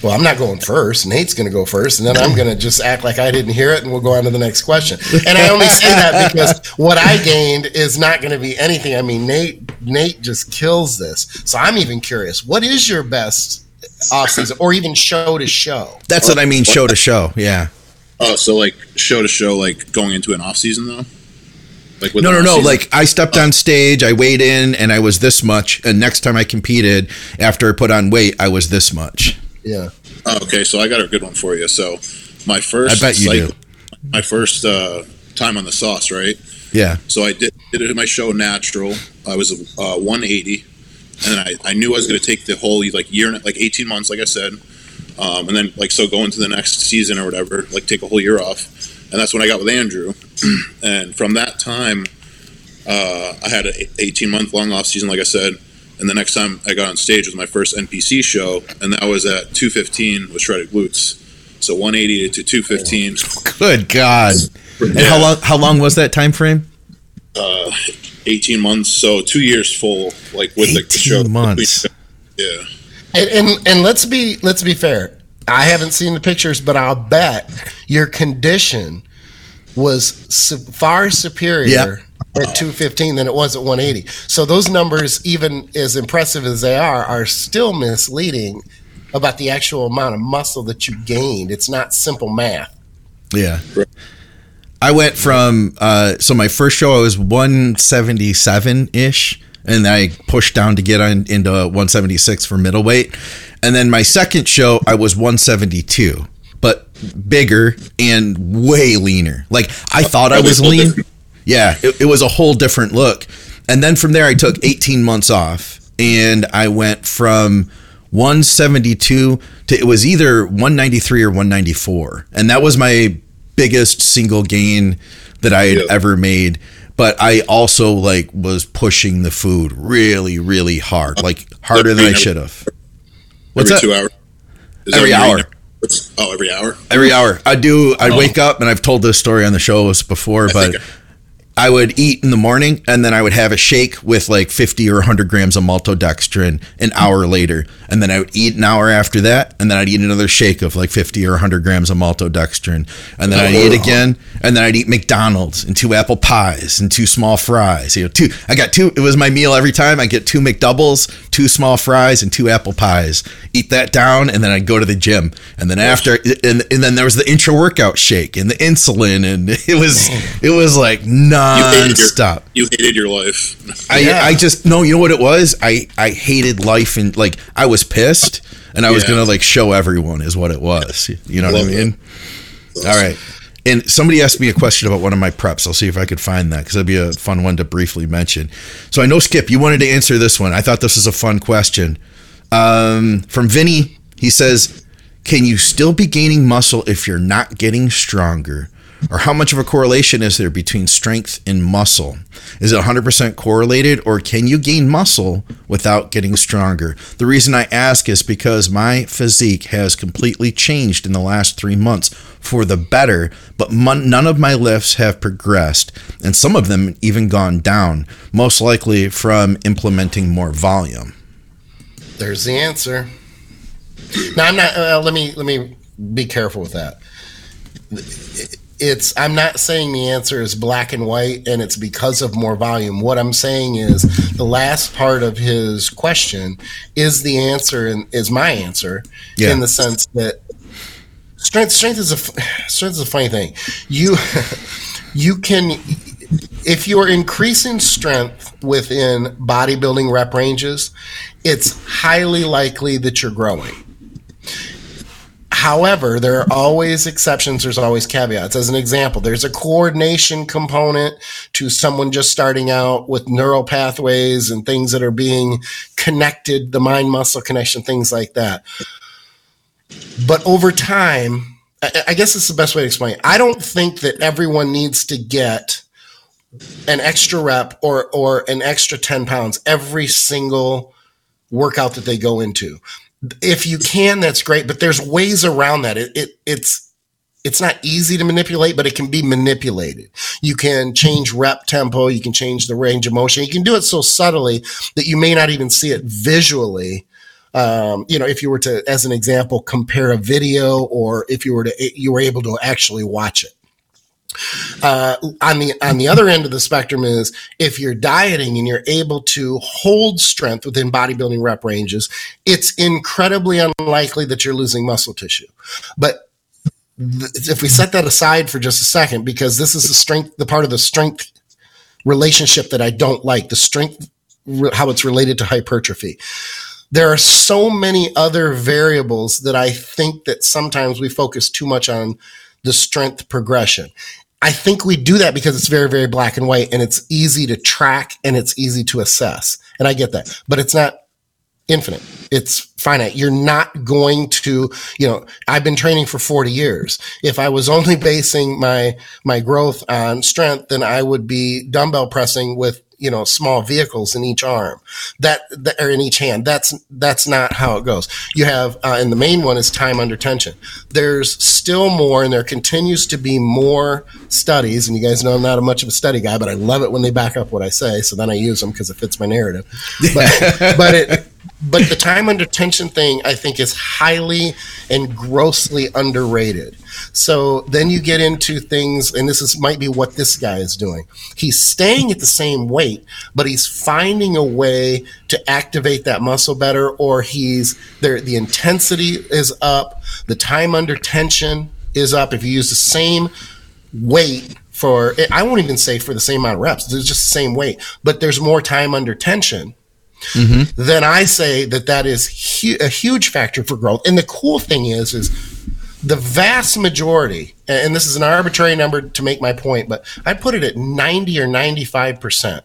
Well, I'm not going first. Nate's going to go first, and then I'm going to just act like I didn't hear it, and we'll go on to the next question. And I only say that because what I gained is not going to be anything. I mean, Nate Nate just kills this. So I'm even curious. What is your best off season, or even show to show? That's what I mean, show to show. Yeah. Oh, so like show to show, like going into an off season though. Like no, no, no. Like I stepped on stage, I weighed in, and I was this much. And next time I competed, after I put on weight, I was this much. Yeah. Oh, okay, so I got a good one for you. So my first, I bet you cycle, do. My first uh, time on the sauce, right? Yeah. So I did, did it in my show natural. I was uh, 180, and I, I knew I was going to take the whole like year, like 18 months, like I said, um, and then like so go into the next season or whatever, like take a whole year off, and that's when I got with Andrew, <clears throat> and from that time, uh, I had an 18 month long off season, like I said and the next time I got on stage was my first NPC show, and that was at 215 with shredded glutes. So 180 to 215. Good God! Yeah. And how long? How long was that time frame? Uh, 18 months. So two years full, like with the show. months. Yeah. And, and and let's be let's be fair. I haven't seen the pictures, but I'll bet your condition was far superior yep at 215 than it was at 180. So those numbers, even as impressive as they are, are still misleading about the actual amount of muscle that you gained. It's not simple math. Yeah. I went from uh, so my first show I was 177 ish, and I pushed down to get on into 176 for middleweight, and then my second show I was 172, but bigger and way leaner. Like I thought I was lean. Yeah, it, it was a whole different look. And then from there, I took 18 months off and I went from 172 to it was either 193 or 194. And that was my biggest single gain that I had ever made. But I also like was pushing the food really, really hard, like harder than I should have. What's every that? Two hours. every hour. Oh, every hour. Every hour. I do. I oh. wake up, and I've told this story on the shows before, I but I would eat in the morning and then I would have a shake with like 50 or 100 grams of maltodextrin an hour later. And then I would eat an hour after that. And then I'd eat another shake of like 50 or 100 grams of maltodextrin. And then I'd eat oh. again. And then I'd eat McDonald's and two apple pies and two small fries. You know, two, I got two, it was my meal every time. I get two McDoubles, two small fries, and two apple pies. Eat that down. And then I'd go to the gym. And then after, and, and then there was the intra workout shake and the insulin. And <laughs> it was, it was like, no non-stop. You hated your, you hated your life. I yeah. I just no. You know what it was? I I hated life and like I was pissed and I was yeah. gonna like show everyone is what it was. You know what I mean? Awesome. All right. And somebody asked me a question about one of my preps. I'll see if I could find that because that'd be a fun one to briefly mention. So I know Skip, you wanted to answer this one. I thought this was a fun question. Um, from Vinny, he says, "Can you still be gaining muscle if you're not getting stronger?" Or how much of a correlation is there between strength and muscle? Is it 100% correlated, or can you gain muscle without getting stronger? The reason I ask is because my physique has completely changed in the last three months for the better, but mon- none of my lifts have progressed, and some of them even gone down, most likely from implementing more volume. There's the answer. Now I'm not. Uh, let me let me be careful with that. It's. I'm not saying the answer is black and white, and it's because of more volume. What I'm saying is the last part of his question is the answer, and is my answer Yeah. in the sense that strength strength is a <sighs> strength is a funny thing. You <laughs> you can if you're increasing strength within bodybuilding rep ranges, it's highly likely that you're growing. However, there are always exceptions. There's always caveats. As an example, there's a coordination component to someone just starting out with neural pathways and things that are being connected, the mind muscle connection, things like that. But over time, I, guess it's the best way to explain. It. I don't think that everyone needs to get an extra rep or or an extra 10 pounds every single workout that they go into if you can that's great but there's ways around that. It, it it's it's not easy to manipulate but it can be manipulated. You can change rep tempo you can change the range of motion you can do it so subtly that you may not even see it visually. Um, you know if you were to as an example compare a video or if you were to you were able to actually watch it uh, on the on the other end of the spectrum is if you're dieting and you're able to hold strength within bodybuilding rep ranges, it's incredibly unlikely that you're losing muscle tissue. But th- if we set that aside for just a second, because this is the strength, the part of the strength relationship that I don't like, the strength, how it's related to hypertrophy. There are so many other variables that I think that sometimes we focus too much on the strength progression. I think we do that because it's very, very black and white and it's easy to track and it's easy to assess. And I get that, but it's not infinite. It's finite. You're not going to, you know, I've been training for 40 years. If I was only basing my, my growth on strength, then I would be dumbbell pressing with, you know, small vehicles in each arm that, that or in each hand. That's, that's not how it goes. You have, uh, and the main one is time under tension. There's still more and there continues to be more studies. And you guys know I'm not a much of a study guy, but I love it when they back up what I say. So then I use them because it fits my narrative. But, <laughs> but it, but the time under tension thing I think is highly and grossly underrated. So then you get into things, and this is might be what this guy is doing. He's staying at the same weight, but he's finding a way to activate that muscle better, or he's there. The intensity is up, the time under tension is up. If you use the same weight for, I won't even say for the same amount of reps. It's just the same weight, but there's more time under tension mm-hmm. then I say that that is hu- a huge factor for growth. And the cool thing is, is the vast majority, and this is an arbitrary number to make my point, but I'd put it at 90 or 95 percent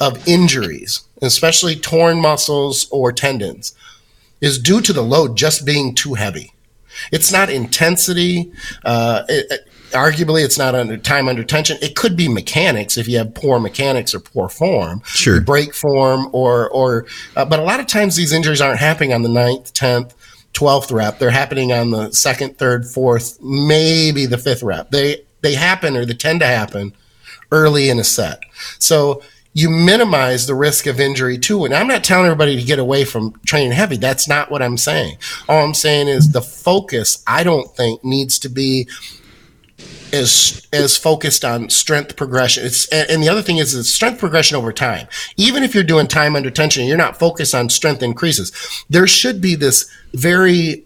of injuries, especially torn muscles or tendons, is due to the load just being too heavy. It's not intensity. Uh, it- arguably, it's not under time under tension. It could be mechanics if you have poor mechanics or poor form, Sure. break form, or or. Uh, but a lot of times these injuries aren't happening on the ninth, tenth, twelfth rep. They're happening on the second, third, fourth, maybe the fifth rep. They they happen or they tend to happen early in a set. So you minimize the risk of injury too. And I'm not telling everybody to get away from training heavy. That's not what I'm saying. All I'm saying is the focus, I don't think, needs to be as as focused on strength progression. It's and, and the other thing is it's strength progression over time. Even if you're doing time under tension, you're not focused on strength increases. There should be this very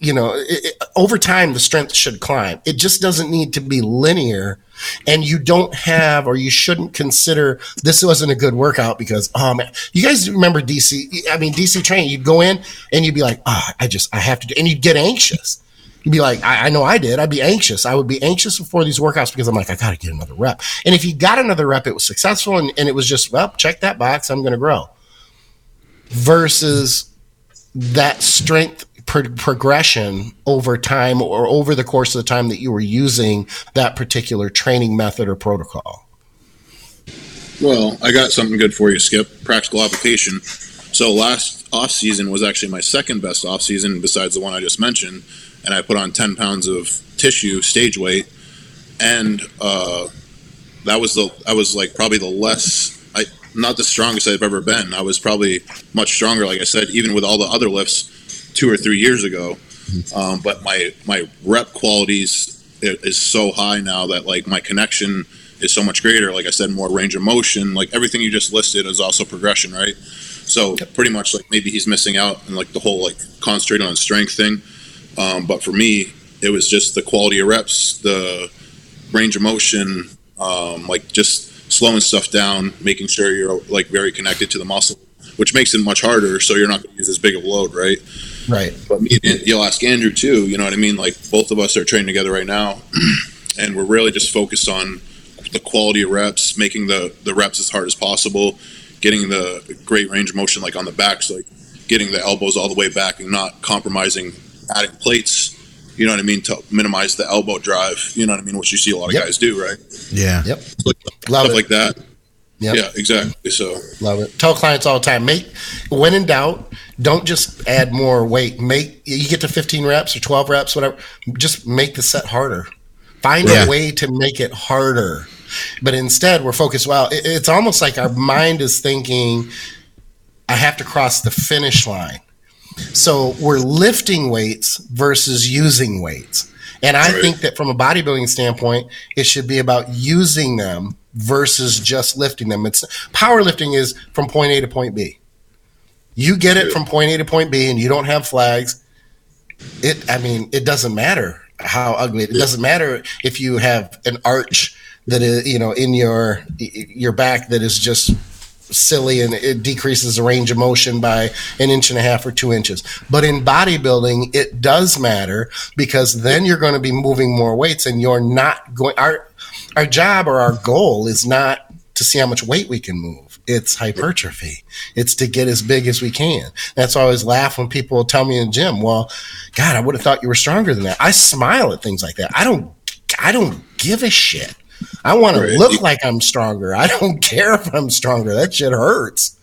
you know, it, it- over time the strength should climb. It just doesn't need to be linear. And you don't have, or you shouldn't consider this wasn't a good workout because, oh man, you guys remember DC? I mean, DC training, you'd go in and you'd be like, oh, I just, I have to do, and you'd get anxious. You'd be like, I, I know I did. I'd be anxious. I would be anxious before these workouts because I'm like, I got to get another rep. And if you got another rep, it was successful and, and it was just, well, check that box. I'm to grow versus that strength pro- progression over time or over the course of the time that you were using that particular training method or protocol? Well, I got something good for you, Skip. Practical application. So last off season was actually my second best off season besides the one I just mentioned, and I put on ten pounds of tissue stage weight, and uh, that was the I was like probably the less not the strongest I've ever been. I was probably much stronger, like I said, even with all the other lifts two or three years ago. Um, but my my rep qualities is so high now that like my connection is so much greater. Like I said, more range of motion. Like everything you just listed is also progression, right? So pretty much like maybe he's missing out and like the whole like concentrating on strength thing. Um, but for me, it was just the quality of reps, the range of motion, um, like just slowing stuff down, making sure you're like very connected to the muscle, which makes it much harder. So you're not going to use as big of a load, right? Right. But me, you'll ask Andrew too. You know what I mean? Like both of us are training together right now, <clears throat> and we're really just focused on the quality of reps, making the the reps as hard as possible, getting the great range of motion like on the backs, like getting the elbows all the way back and not compromising adding plates. You know what I mean to minimize the elbow drive. You know what I mean, which you see a lot of Yep. guys do, right? Yeah. Yep. Like, Love stuff it. like that. Yep. Yeah, exactly. So Love it. Tell clients all the time. Make when in doubt, don't just add more weight. Make you get to 15 reps or 12 reps, whatever. Just make the set harder. Find Yeah. a way to make it harder. But instead, we're focused. Well, it- it's almost like our mind is thinking, "I have to cross the finish line." So we're lifting weights versus using weights. And I Right. think that from a bodybuilding standpoint, it should be about using them versus just lifting them. It's powerlifting is from point A to point B. You get it from point A to point B and you don't have flags. It I mean, it doesn't matter how ugly it, it doesn't matter if you have an arch that is, you know, in your your back that is just silly and it decreases the range of motion by an inch and a half or two inches. But in bodybuilding, it does matter because then you're going to be moving more weights and you're not going. Our our job or our goal is not to see how much weight we can move. It's hypertrophy. It's to get as big as we can. That's why I always laugh when people tell me in the gym, "Well, God, I would have thought you were stronger than that." I smile at things like that. I don't. I don't give a shit. I want Right. to look like I'm stronger. I don't <laughs> care if I'm stronger. That shit hurts.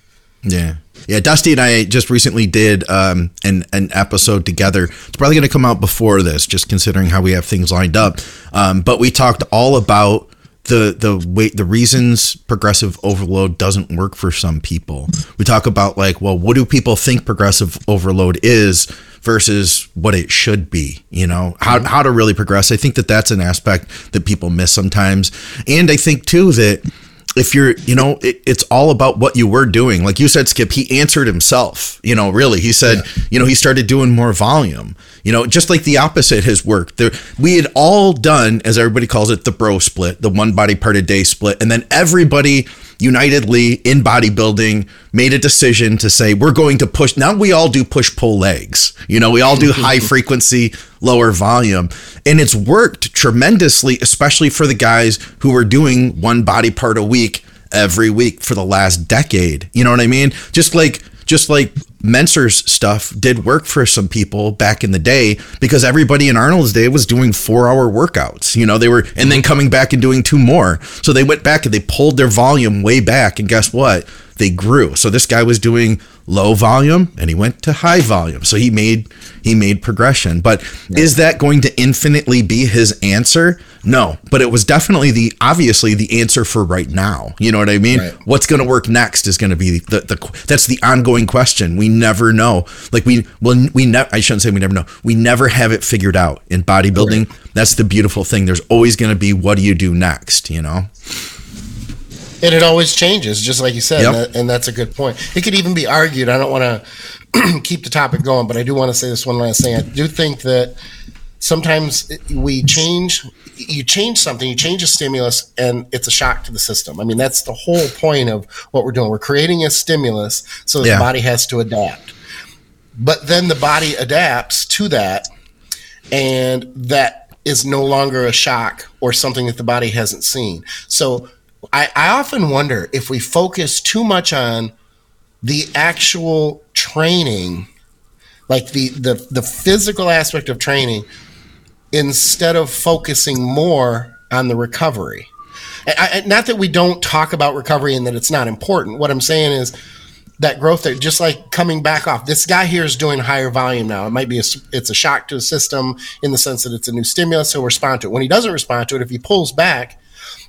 Yeah. Yeah, Dusty and I just recently did um, an an episode together. It's probably going to come out before this, just considering how we have things lined up. Um, but we talked all about the the weight, the reasons progressive overload doesn't work for some people. We talk about like, well, what do people think progressive overload is versus what it should be? You know, how how to really progress. I think that that's an aspect that people miss sometimes, and I think too that if you're, you know, it, it's all about what you were doing. Like you said, Skip, he answered himself. You know, really, he said, you know, he started doing more volume. You know, just like the opposite has worked. There, we had all done, as everybody calls it, the bro split, the one body part a day split, and then everybody unitedly in bodybuilding made a decision to say we're going to push. Now we all do push pull legs. You know, we all do <laughs> high frequency, lower volume, and it's worked tremendously, especially for the guys who were doing one body part a week every week for the last decade. You know what I mean? Just like just like Mentzer's stuff did work for some people back in the day because everybody in Arnold's day was doing four hour workouts. You know, they were, and then coming back and doing two more. So they went back and they pulled their volume way back. And guess what? They grew. So this guy was doing low volume and he went to high volume. So he made, he made progression. But is that going to infinitely be his answer? No, but it was definitely the, obviously the answer for right now. You know what I mean? Right. what's going to work next is going to be the, the that's the ongoing question we never know like we well we never i shouldn't say we never know we never have it figured out in bodybuilding that's the beautiful thing there's always going to be what do you do next you know And it always changes, just like you said. Yep. And, that, and that's a good point. It could even be argued. I don't want <clears throat> to keep the topic going, but I do want to say this one last thing. I do think that sometimes we change, you change something, you change a stimulus, and it's a shock to the system. I mean, that's the whole point of what we're doing. We're creating a stimulus so that Yeah. the body has to adapt. But then the body adapts to that, and that is no longer a shock or something that the body hasn't seen. So I, I often wonder if we focus too much on the actual training. like the the the physical aspect of training, instead of focusing more on the recovery. I, I, not that we don't talk about recovery and that it's not important. What I'm saying is that growth there, just like coming back off. This guy here is doing higher volume now. It might be a, it's a shock to the system in the sense that it's a new stimulus. He'll respond to it. When he doesn't respond to it, if he pulls back,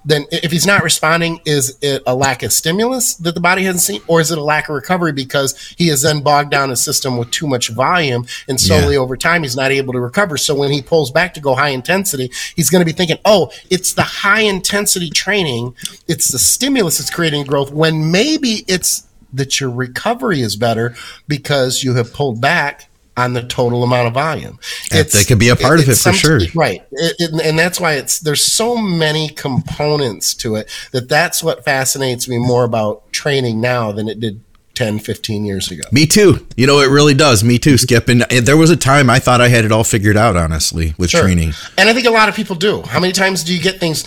then if he's not responding, is it a lack of stimulus that the body hasn't seen, or is it a lack of recovery because he has then bogged down his system with too much volume and slowly yeah. over time he's not able to recover. So when he pulls back to go high intensity, he's going to be thinking, oh, it's the high intensity training, it's the stimulus that's creating growth when maybe it's that your recovery is better because you have pulled back on the total amount of volume. It's, that could be a part it, of it for sure. Right. It, and that's why it's, there's so many components to it that that's what fascinates me more about training now than it did 10, 15 years ago. Me too. You know, it really does. Me too, Skip. And there was a time I thought I had it all figured out, honestly, with sure. training. And I think a lot of people do. How many times do you get things,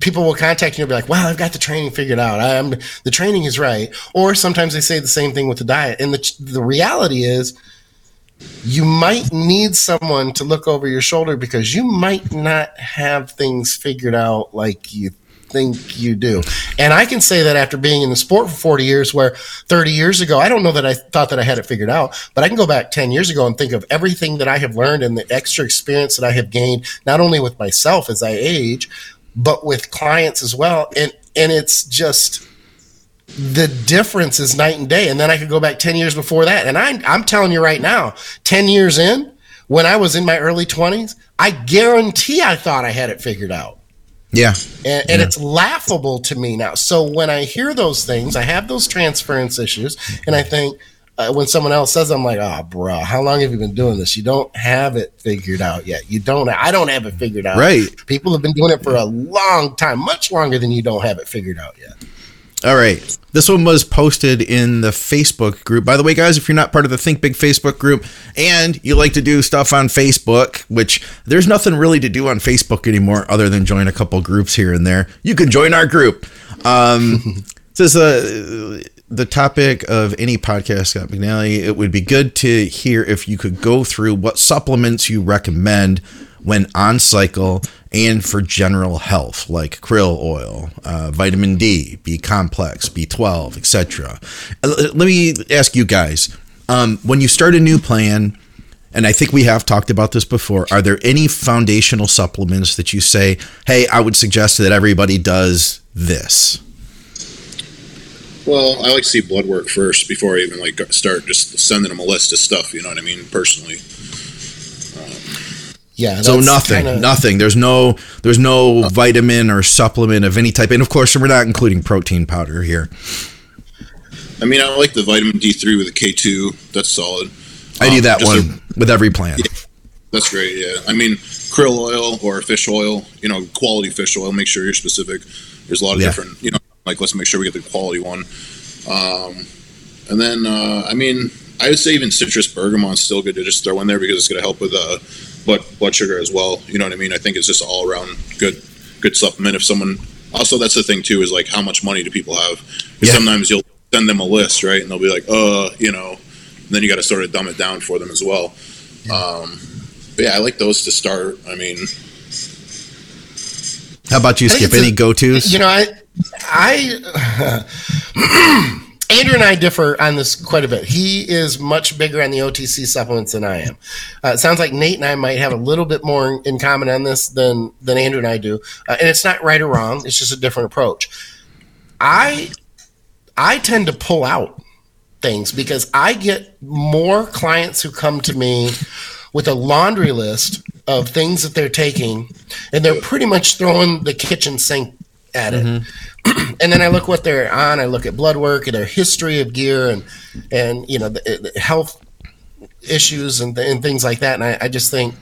people will contact you and be like, well, I've got the training figured out. I'm, the training is right. Or sometimes they say the same thing with the diet. And the, the reality is, you might need someone to look over your shoulder because you might not have things figured out like you think you do. And I can say that after being in the sport for 40 years, where 30 years ago, I don't know that I thought that I had it figured out, but I can go back 10 years ago and think of everything that I have learned and the extra experience that I have gained, not only with myself as I age, but with clients as well. And, and it's just, the difference is night and day. And then I could go back 10 years before that. And I, I'm telling you right now, 10 years in, when I was in my early 20s, I guarantee I thought I had it figured out. Yeah. And, and yeah. it's laughable to me now. So when I hear those things, I have those transference issues, and I think, uh, when someone else says, I'm like, oh, bro, how long have you been doing this? You don't have it figured out yet. You don't. I don't have it figured out. Right. People have been doing it for a long time, much longer than you don't have it figured out yet. All right. This one was posted in the Facebook group. By the way, guys, if you're not part of the Think Big Facebook group and you like to do stuff on Facebook, which there's nothing really to do on Facebook anymore other than join a couple groups here and there, you can join our group. Um, <laughs> this is uh, the topic of any podcast, Scott McNally. It would be good to hear if you could go through what supplements you recommend when on cycle and for general health like krill oil, uh, vitamin D, B complex, B12, etc. Uh, let me ask you guys um, when you start a new plan, and I think we have talked about this before, are there any foundational supplements that you say, hey, I would suggest that everybody does this? Well, I like to see blood work first before I even like start just sending them a list of stuff. You know what I mean? Personally, yeah. So nothing, kinda... nothing. There's no, there's no uh, vitamin or supplement of any type, and of course, we're not including protein powder here. I mean, I like the vitamin D3 with the K2. That's solid. I um, do that one a, with every plant. Yeah, that's great. Yeah. I mean, krill oil or fish oil. You know, quality fish oil. Make sure you're specific. There's a lot of yeah. different. You know, like let's make sure we get the quality one. Um, and then, uh, I mean, I would say even citrus bergamot is still good to just throw in there because it's going to help with uh, blood blood sugar as well. You know what I mean? I think it's just all around good good supplement. If someone also that's the thing too is like how much money do people have? Yeah. Sometimes you'll send them a list, right, and they'll be like, uh, you know, then you got to sort of dumb it down for them as well. Yeah. Um, but yeah, I like those to start. I mean, how about you, Skip? Any go tos? You know, I I. <clears throat> <clears throat> Andrew and I differ on this quite a bit. He is much bigger on the OTC supplements than I am. Uh, it sounds like Nate and I might have a little bit more in common on this than than Andrew and I do, uh, and it's not right or wrong. It's just a different approach. I I tend to pull out things because I get more clients who come to me with a laundry list of things that they're taking, and they're pretty much throwing the kitchen sink at it. Mm-hmm. <clears throat> and then I look what they're on. I look at blood work and their history of gear and and you know the, the health issues and, and things like that. And I, I, just think,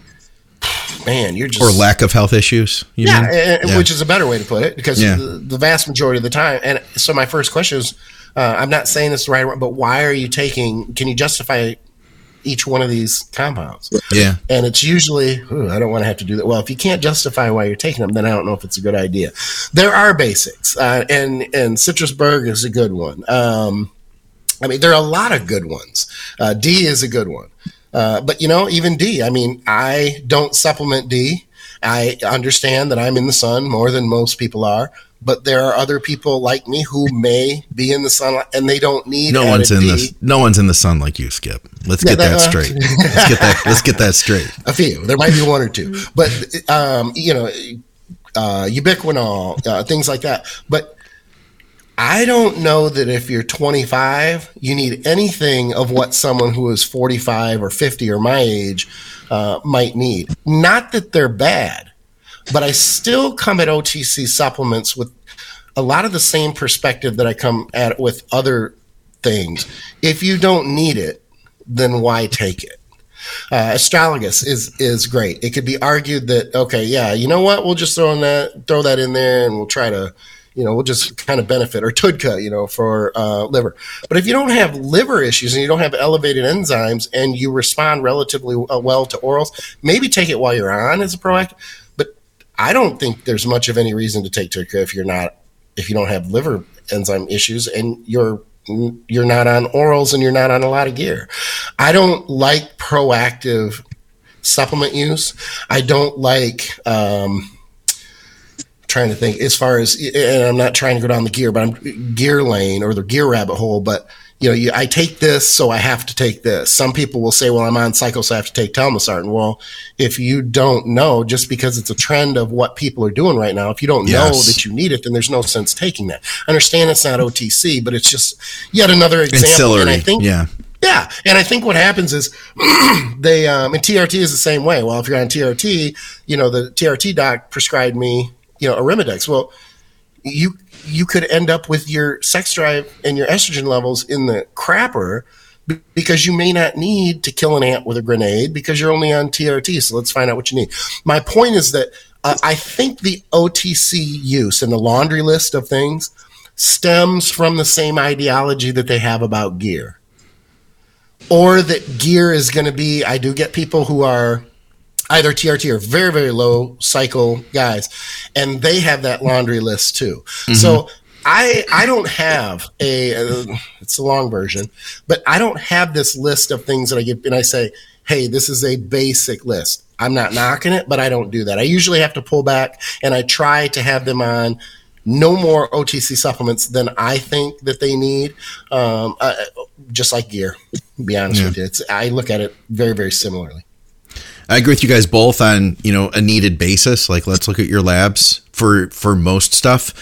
man, you're just or lack of health issues. Yeah, and, yeah, which is a better way to put it because yeah. the, the, vast majority of the time. And so my first question is, uh, I'm not saying this right, but why are you taking? Can you justify each one of these compounds. Yeah. And it's usually, I don't want to have to do that. Well, if you can't justify why you're taking them, then I don't know if it's a good idea. There are basics, uh, and and Citrusberg is a good one. Um, I mean, there are a lot of good ones. Uh, D is a good one. Uh, but you know, even D. I mean, I don't supplement D. I understand that I'm in the sun more than most people are, but there are other people like me who may be in the sun and they don't need. No one's in this. No one's in the sun like you, Skip. Let's get that, that- straight. Let's get that. Let's get that straight. <laughs> a few. There might be one or two, but um, you know, uh, ubiquinol, uh, things like that. But I don't know that if you're 25, you need anything of what someone who is 45 or 50 or my age uh, might need. Not that they're bad, but I still come at OTC supplements with a lot of the same perspective that I come at it with other things. If you don't need it, then why take it? uh, astragalus is is great. It could be argued that okay, yeah, you know what, we'll just throw in that throw that in there, and we'll try to, you know, we'll just kind of benefit or TUDCA, you know, for uh, liver. But if you don't have liver issues and you don't have elevated enzymes and you respond relatively uh, well to orals, maybe take it while you're on as a proactive. I don't think there's much of any reason to take TUDCA if you're not if you don't have liver enzyme issues and you're you're not on orals and you're not on a lot of gear. I don't like proactive supplement use. I don't like um, trying to think as far as and I'm not trying to go down the gear, but I'm gear lane or the gear rabbit hole. But you know, you, I take this, so I have to take this. Some people will say, "Well, I'm on cycle, so I have to take telmisartan." Well, if you don't know, just because it's a trend of what people are doing right now, if you don't know that you need it, then there's no sense taking that. I understand it's not OTC, but it's just yet another example. Ancillary. And I think yeah. yeah, and I think what happens is <clears throat> they um, and TRT is the same way. Well, if you're on TRT, you know the TRT doc prescribed me, you know, Arimidex. Well, you you could end up with your sex drive and your estrogen levels in the crapper because you may not need to kill an ant with a grenade because you're only on TRT. So let's find out what you need. My point is that uh, I think the OTC use and the laundry list of things stems from the same ideology that they have about gear or that gear is going to be i do get people who are either trt or very very low cycle guys. And they have that laundry list too. So i i don't have a uh, it's a long version but i don't have this list of things that i get and i say hey this is a basic list. I'm not knocking it but i don't do that. I usually have to pull back and i try to have them on no more OTC supplements than I think that they need. Um, uh, just like gear, be honest with you, it's I look at it very very similarly. I agree with you guys both on you know a needed basis. Like let's look at your labs for for most stuff.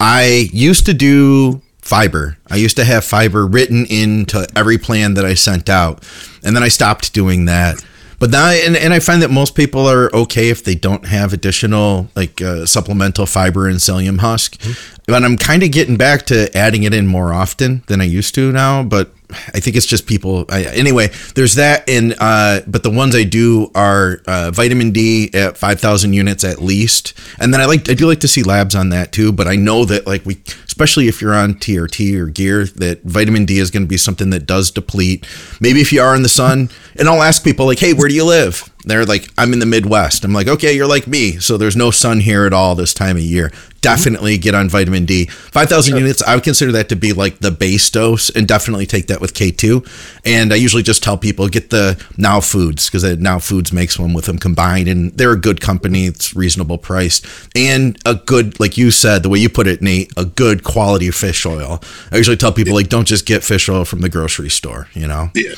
I used to do fiber. I used to have fiber written into every plan that I sent out, and then I stopped doing that. But now, and, and I find that most people are okay if they don't have additional like uh, supplemental fiber and psyllium husk. But I'm kind of getting back to adding it in more often than I used to now. But I think it's just people. I, anyway, there's that, and uh, but the ones I do are uh, vitamin D at 5,000 units at least, and then I like I do like to see labs on that too. But I know that like we, especially if you're on TRT or gear, that vitamin D is going to be something that does deplete. Maybe if you are in the sun, and I'll ask people like, "Hey, where do you live?" They're like, "I'm in the Midwest." I'm like, "Okay, you're like me, so there's no sun here at all this time of year." Definitely get on vitamin D. 5,000 units, I would consider that to be like the base dose, and definitely take that with K2. And I usually just tell people get the Now Foods because Now Foods makes one with them combined, and they're a good company. It's reasonable priced and a good, like you said, the way you put it, Nate, a good quality fish oil. I usually tell people like don't just get fish oil from the grocery store, you know. Yeah.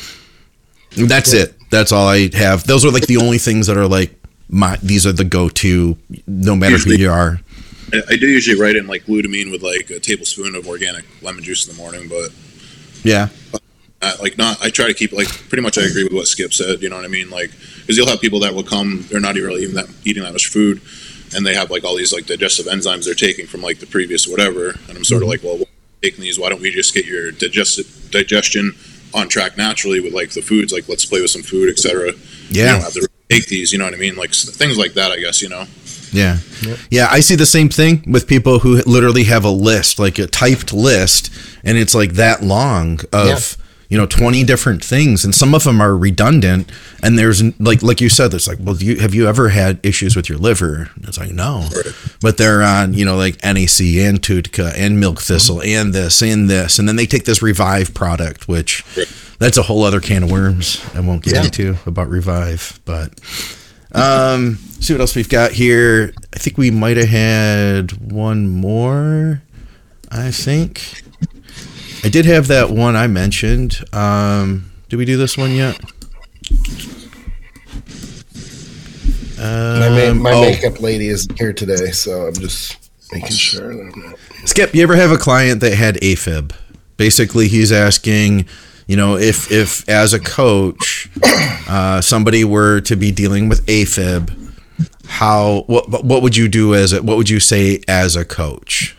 That's it. That's all I have. Those are like the only things that are like my. These are the go-to, no matter who you are. I, I do usually write in like glutamine with like a tablespoon of organic lemon juice in the morning, but Yeah. uh, like not. I try to keep like pretty much. I agree with what Skip said. You know what I mean? Like because you'll have people that will come. They're not even really even that eating that much food, and they have like all these like digestive enzymes they're taking from like the previous whatever. And I'm sort of like, well, taking these. Why don't we just get your digest digestion on track naturally with like the foods? Like let's play with some food, etc. You Yeah. don't have to take these. You know what I mean? Like things like that. I guess you know. Yeah. Yeah, I see the same thing with people who literally have a list, like a typed list, and it's like that long of, Yeah. you know, 20 different things and some of them are redundant and there's like like you said there's like, well, do you have you ever had issues with your liver? And it's like, no. But they're on, you know, like NAC and TUDCA and milk thistle mm-hmm. and this and this and then they take this Revive product which that's a whole other can of worms. I won't get Yeah. into about revive, but um, see what else we've got here. I think we might have had one more. I think I did have that one I mentioned. Um, did we do this one yet? My, ma- Um, my oh. makeup lady isn't here today, so I'm just making sure. That I'm not. Skip, you ever have a client that had AFib? Basically, he's asking, you know, if if as a coach, uh, somebody were to be dealing with AFib, how what what would you do as a what would you say as a coach?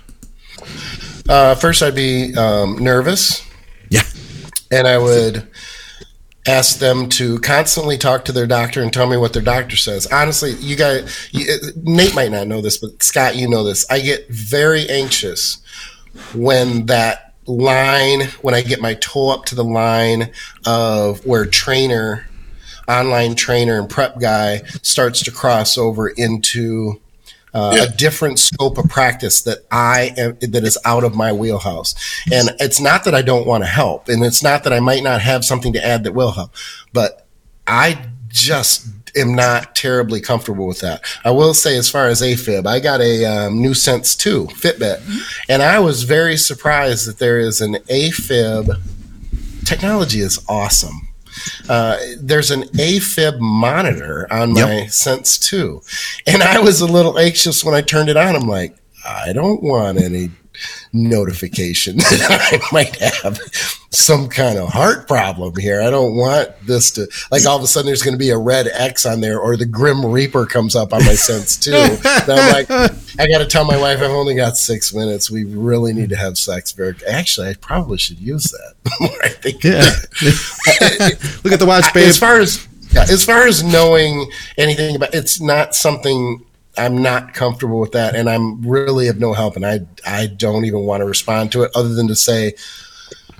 Uh, first, I'd be um, nervous. Yeah. and I would ask them to constantly talk to their doctor and tell me what their doctor says. Honestly, you guys, you, Nate might not know this, but Scott, you know this. I get very anxious when that line, when I get my toe up to the line of where trainer, online trainer, and prep guy starts to cross over into uh, Yeah. a different scope of practice that I am that is out of my wheelhouse. And it's not that I don't want to help, and it's not that I might not have something to add that will help, but I just am not terribly comfortable with that. I will say, as far as AFib, I got a um, new Sense 2 Fitbit, and I was very surprised that there is an AFib. Technology is awesome. Uh, there's an AFib monitor on my Yep. Sense 2. And I was a little anxious when I turned it on. I'm like, I don't want any notification <laughs> that I might have some kind of heart problem here. I don't want this to, like, all of a sudden there's going to be a red X on there or the Grim Reaper comes up on my Sense <laughs> too. and I'm like, I got to tell my wife, I've only got six minutes. We really need to have sex very, actually, I probably should use that. <laughs> I think Yeah. <laughs> Look at the watch, babe. as far as yeah, as far as knowing anything about it's not something I'm not comfortable with that and I'm really of no help and I I don't even want to respond to it other than to say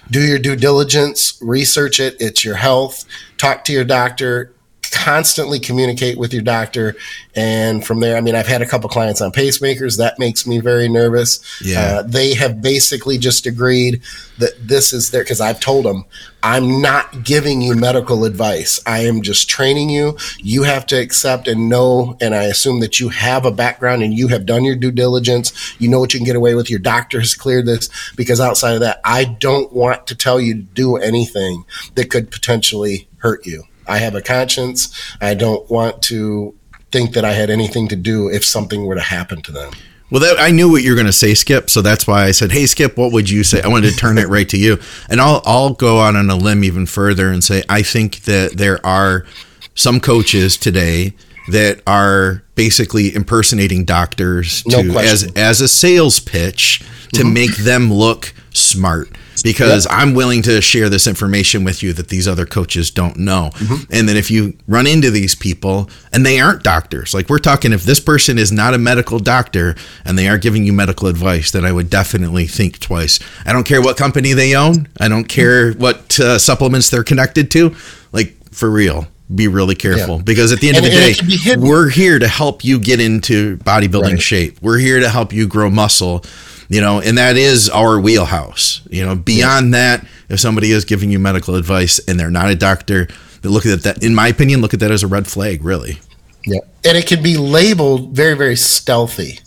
do your due diligence, research it, it's your health, talk to your doctor, constantly communicate with your doctor and from there I mean I've had a couple clients on pacemakers that makes me very nervous. Yeah. Uh, they have basically just agreed that this is there because I've told them I'm not giving you medical advice. I am just training you. You have to accept and know, and I assume that you have a background and you have done your due diligence. You know what you can get away with. Your doctor has cleared this because outside of that, I don't want to tell you to do anything that could potentially hurt you. I have a conscience. I don't want to think that I had anything to do if something were to happen to them. Well, that, I knew what you were going to say, Skip. So that's why I said, "Hey, Skip, what would you say?" I wanted to turn it right to you, and I'll I'll go out on a limb even further and say I think that there are some coaches today that are basically impersonating doctors No to as as a sales pitch to mm-hmm. make them look smart. Because I'm willing to share this information with you that these other coaches don't know. And then if you run into these people and they aren't doctors, like we're talking, if this person is not a medical doctor and they are giving you medical advice, then I would definitely think twice. I don't care what company they own, I don't care what uh, supplements they're connected to. Like, for real, be really careful Yeah. because at the end And- of the day, it can be hidden. we're here to help you get into bodybuilding Right. shape. We're here to help you grow muscle, you know, and that is our wheelhouse. You know, beyond that, if somebody is giving you medical advice and they're not a doctor, look at that, in my opinion, look at that as a red flag, really. Yeah. And it can be labeled very, very stealthy.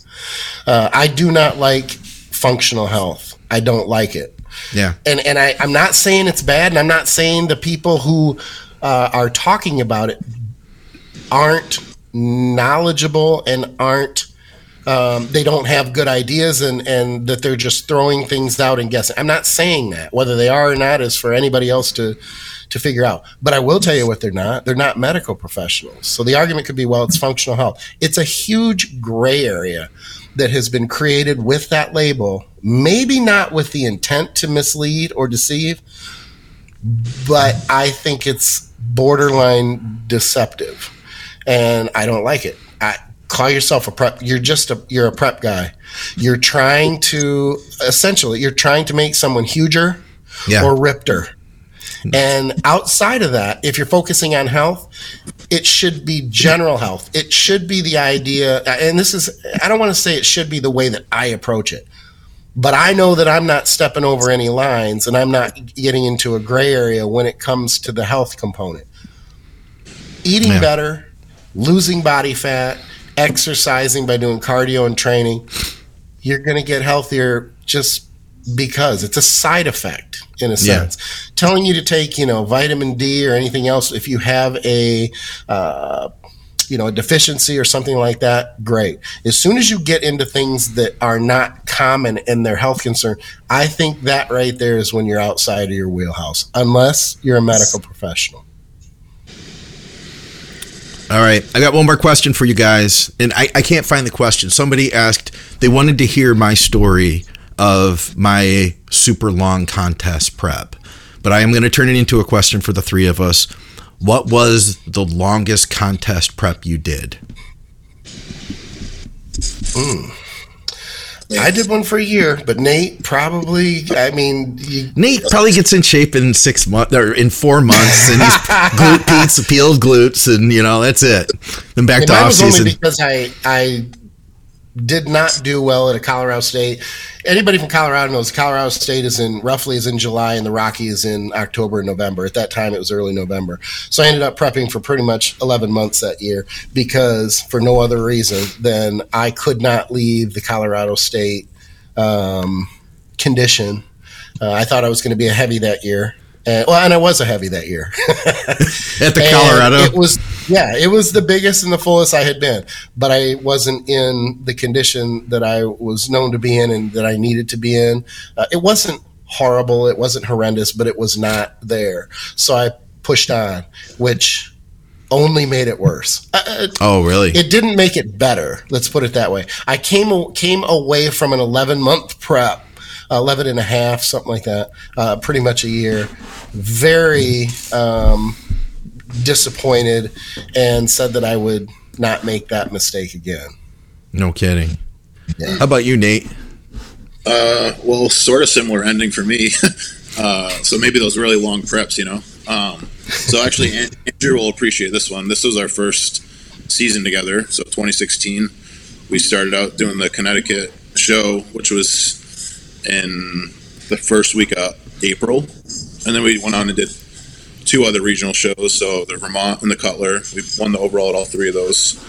Uh, I do not like functional health. I don't like it. Yeah. And and I, I'm not saying it's bad, and I'm not saying the people who uh, are talking about it aren't knowledgeable and aren't um, they don't have good ideas and and that they're just throwing things out and guessing. I'm not saying that. Whether they are or not is for anybody else to to figure out. But I will tell you what they're not. They're not medical professionals. So the argument could be, well, it's functional health. It's a huge gray area that has been created with that label, maybe not with the intent to mislead or deceive, but I think it's borderline deceptive, and I don't like it. Call yourself a prep. You're just a you're a prep guy. You're trying to essentially you're trying to make someone huger Yeah. or ripter. And outside of that, if you're focusing on health, it should be general health. It should be the idea, and this is, I don't want to say it should be the way that I approach it, but I know that I'm not stepping over any lines and I'm not getting into a gray area when it comes to the health component. Eating Yeah. better, losing body fat, exercising by doing cardio and training, you're going to get healthier just because it's a side effect in a Yeah. sense. Telling you to take, you know, vitamin D or anything else if you have a uh, you know, a deficiency or something like that, great. As soon as you get into things that are not common in their health concern, I think that right there is when you're outside of your wheelhouse, unless you're a medical professional. All right, I got one more question for you guys, and I, I can't find the question. Somebody asked they wanted to hear my story of my super long contest prep, but I am going to turn it into a question for the three of us. What was the longest contest prep you did? Hmm. I did one for a year, but Nate probably, I mean, you, Nate probably gets in shape in six months or in four months, and he's <laughs> glute beats, peeled glutes, and you know that's it. Then back to mine off season. because I, I did not do well at a Colorado State. Anybody from Colorado knows Colorado State is in roughly is in July and the Rocky is in October and November. At that time, it was early November. So I ended up prepping for pretty much 11 months that year because for no other reason than I could not leave the Colorado State um, condition. Uh, I thought I was going to be a heavy that year. And, well, and I was a heavy that year. <laughs> at the Colorado. It was yeah, it was the biggest and the fullest I had been, but I wasn't in the condition that I was known to be in and that I needed to be in. Uh, it wasn't horrible, it wasn't horrendous, but it was not there. So I pushed on, which only made it worse. Uh, uh, oh, really? it didn't make it better. Let's put it that way. I came came away from an 11 month prep, uh, 11 and a half, something like that, uh, pretty much a year, very um, disappointed, and said that I would not make that mistake again. no kidding. Yeah. How about you, Nate? Uh, well, sort of similar ending for me. <laughs> uh, so maybe those really long preps, you know. Um, so actually, Andrew will appreciate this one. This was our first season together. So 2016, we started out doing the Connecticut show, which was in the first week of April, and then we went on and did two other regional shows. So the Vermont and the Cutler. We won the overall at all three of those.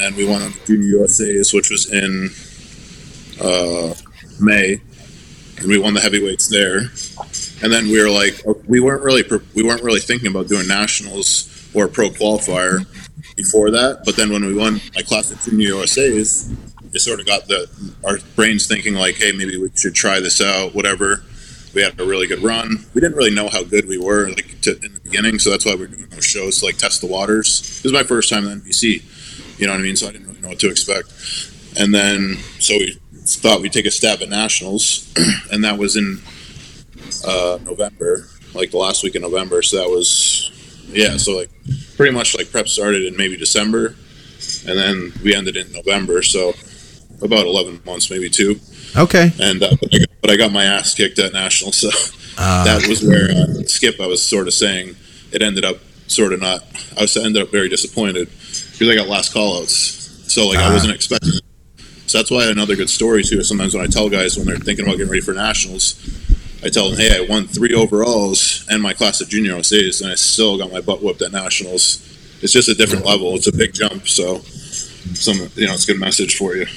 And we won on the Junior USA's, which was in uh, May, and we won the heavyweights there. And then we were like, we weren't really we weren't really thinking about doing nationals or pro qualifier before that. But then when we won my class at Junior USA's, it sort of got the our brains thinking like, hey, maybe we should try this out. Whatever. We had a really good run. We didn't really know how good we were like to, in the beginning, so that's why we we're doing those shows to like test the waters. This was my first time in NPC, you know what I mean? So I didn't really know what to expect. And then so we thought we'd take a stab at nationals, <clears throat> and that was in uh, November, like the last week of November. So that was yeah. So like pretty much like prep started in maybe December, and then we ended in November. So about eleven months, maybe two. Okay. And uh, but, I got, but I got my ass kicked at nationals, so Uh, <laughs> that was where uh, Skip. I was sort of saying it ended up sort of not. I was ended up very disappointed because I got last callouts. So like I Ah. wasn't expecting. it. So that's why another good story too. Sometimes when I tell guys when they're thinking about getting ready for nationals, I tell them, "Hey, I won three overalls and my class of junior USA's, and I still got my butt whooped at nationals. It's just a different level. It's a big jump. So, some you know, it's a good message for you. <laughs>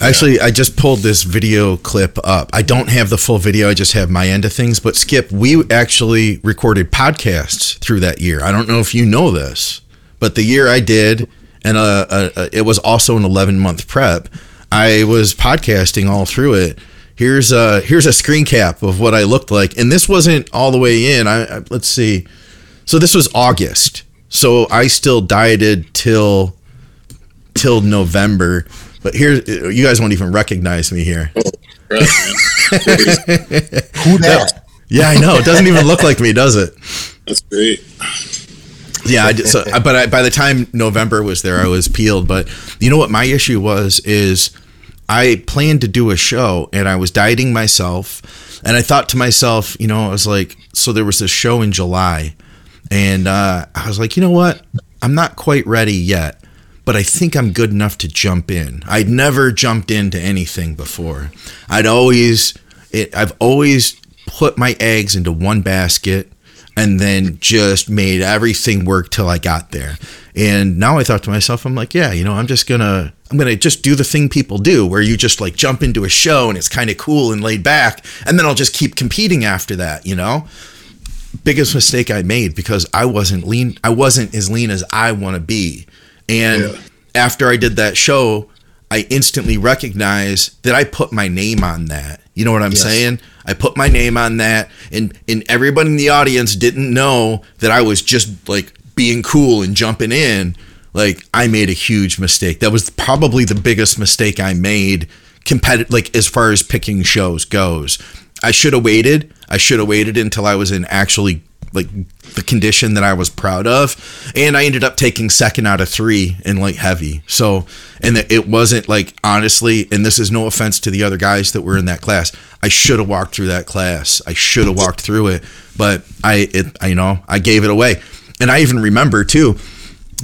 Actually, I just pulled this video clip up. I don't have the full video. I just have my end of things. But Skip, we actually recorded podcasts through that year. I don't know if you know this, but the year I did, and uh, uh, uh, it was also an 11 month prep. I was podcasting all through it. Here's a here's a screen cap of what I looked like, and this wasn't all the way in. I, I let's see. So this was August. So I still dieted till till November. But here, you guys won't even recognize me here. Right. <laughs> Who that? <laughs> Yeah, I know. It doesn't even look like me, does it? That's great. Yeah, I did, so, but I, by the time November was there, I was peeled. But you know what my issue was is I planned to do a show and I was dieting myself, and I thought to myself, you know, I was like, so there was this show in July, and uh, I was like, you know what, I'm not quite ready yet. But I think I'm good enough to jump in. I'd never jumped into anything before. I'd always, it, I've always put my eggs into one basket and then just made everything work till I got there. And now I thought to myself, I'm like, yeah, you know, I'm just gonna, I'm gonna just do the thing people do, where you just like jump into a show and it's kind of cool and laid back, and then I'll just keep competing after that, you know. Biggest mistake I made because I wasn't lean, I wasn't as lean as I want to be, and Yeah. after I did that show, I instantly recognized that I put my name on that. You know what I'm Yes. saying? I put my name on that, and and everybody in the audience didn't know that I was just like being cool and jumping in. Like I made a huge mistake. That was probably the biggest mistake I made. Competitive, like as far as picking shows goes, I should have waited. I should have waited until I was in actually like the condition that I was proud of, and I ended up taking second out of three in light heavy. So, and it- wasn't like honestly, and this is no offense to the other guys that were in that class. I should have walked through that class. I should have walked through it, but I, it, I you know, I gave it away, and I even remember too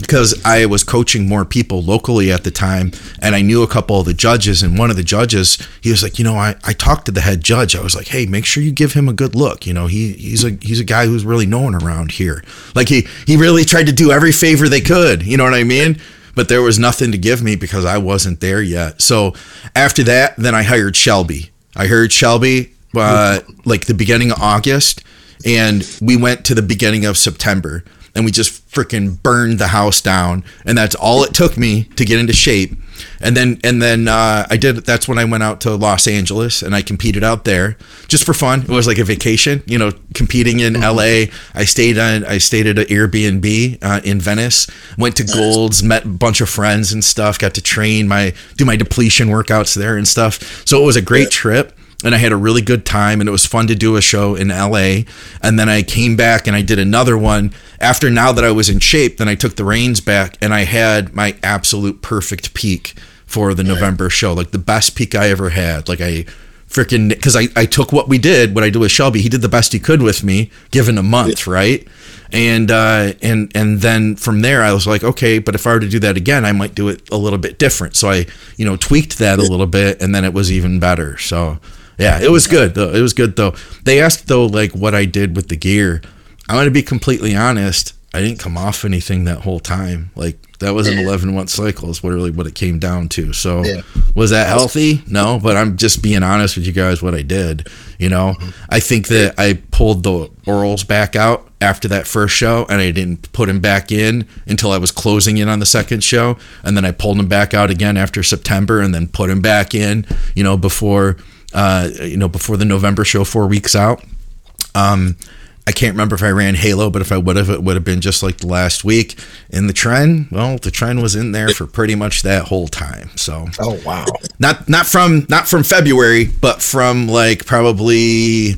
because I was coaching more people locally at the time and I knew a couple of the judges and one of the judges he was like you know I, I talked to the head judge. I was like hey make sure you give him a good look. You know he he's a he's a guy who's really known around here like he he really tried to do every favor they could you know what I mean? But there was nothing to give me because I wasn't there yet. So after that then I hired Shelby. I hired Shelby uh, like the beginning of August and we went to the beginning of September and we just freaking burned the house down. And that's all it took me to get into shape. And then and then uh, I did that's when I went out to Los Angeles and I competed out there just for fun. It was like a vacation you know competing in LA I stayed on I stayed at an Airbnb uh, in Venice went to Golds met a bunch of friends and stuff got to train my do my depletion workouts there and stuff. So it was a great trip and I had a really good time and it was fun to do a show in LA and then I came back and I did another one. After now that I was in shape then I took the reins back and I had my absolute perfect peak for the November show like the best peak I ever had. Like I freaking because I, I took what we did what I did with Shelby he did the best he could with me given a month right? And uh, and and then from there I was like okay but if I were to do that again I might do it a little bit different. So I you know tweaked that a little bit and then it was even better. So yeah, it was good though. It was good though. They asked though like what I did with the gear. I'm gonna be completely honest. I didn't come off anything that whole time. Like that was an 11 month cycle is really what it came down to. So Yeah. was that healthy? No, but I'm just being honest with you guys what I did. You know, I think that I pulled the orals back out after that first show and I didn't put him back in until I was closing in on the second show and then I pulled him back out again after September and then put him back in, you know, before uh, you know, before the November show, four weeks out. Um, I can't remember if I ran Halo, but if I would have, it would have been just like the last week. And the tren, well, the tren was in there for pretty much that whole time. So Oh wow. not not from not from February, but from like probably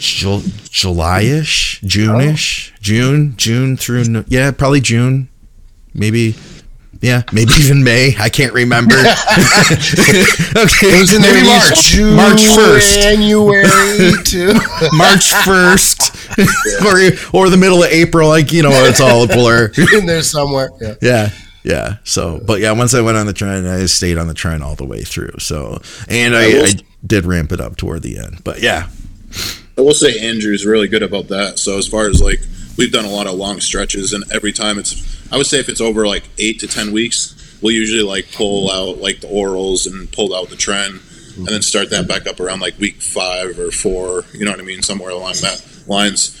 Jul- July-ish, June-ish, June, June through no- yeah, probably June, maybe. Yeah, maybe <laughs> even May. I can't remember. <laughs> <laughs> okay, It was in there maybe March. June, March first. January to March first, or or the middle of April. Like you know, it's all a blur. in there somewhere. Yeah. Yeah, yeah. So, but yeah, once I went on the tren, I stayed on the train all the way through. So, and I, I did ramp it up toward the end. But yeah, I will say Andrew's really good about that. So as far as like we've done a lot of long stretches, and every time it's I would say if it's over like eight to ten weeks, we'll usually like pull out like the orals and pull out the tren, and then start that back up around like week five or four. You know what I mean? Somewhere along that lines.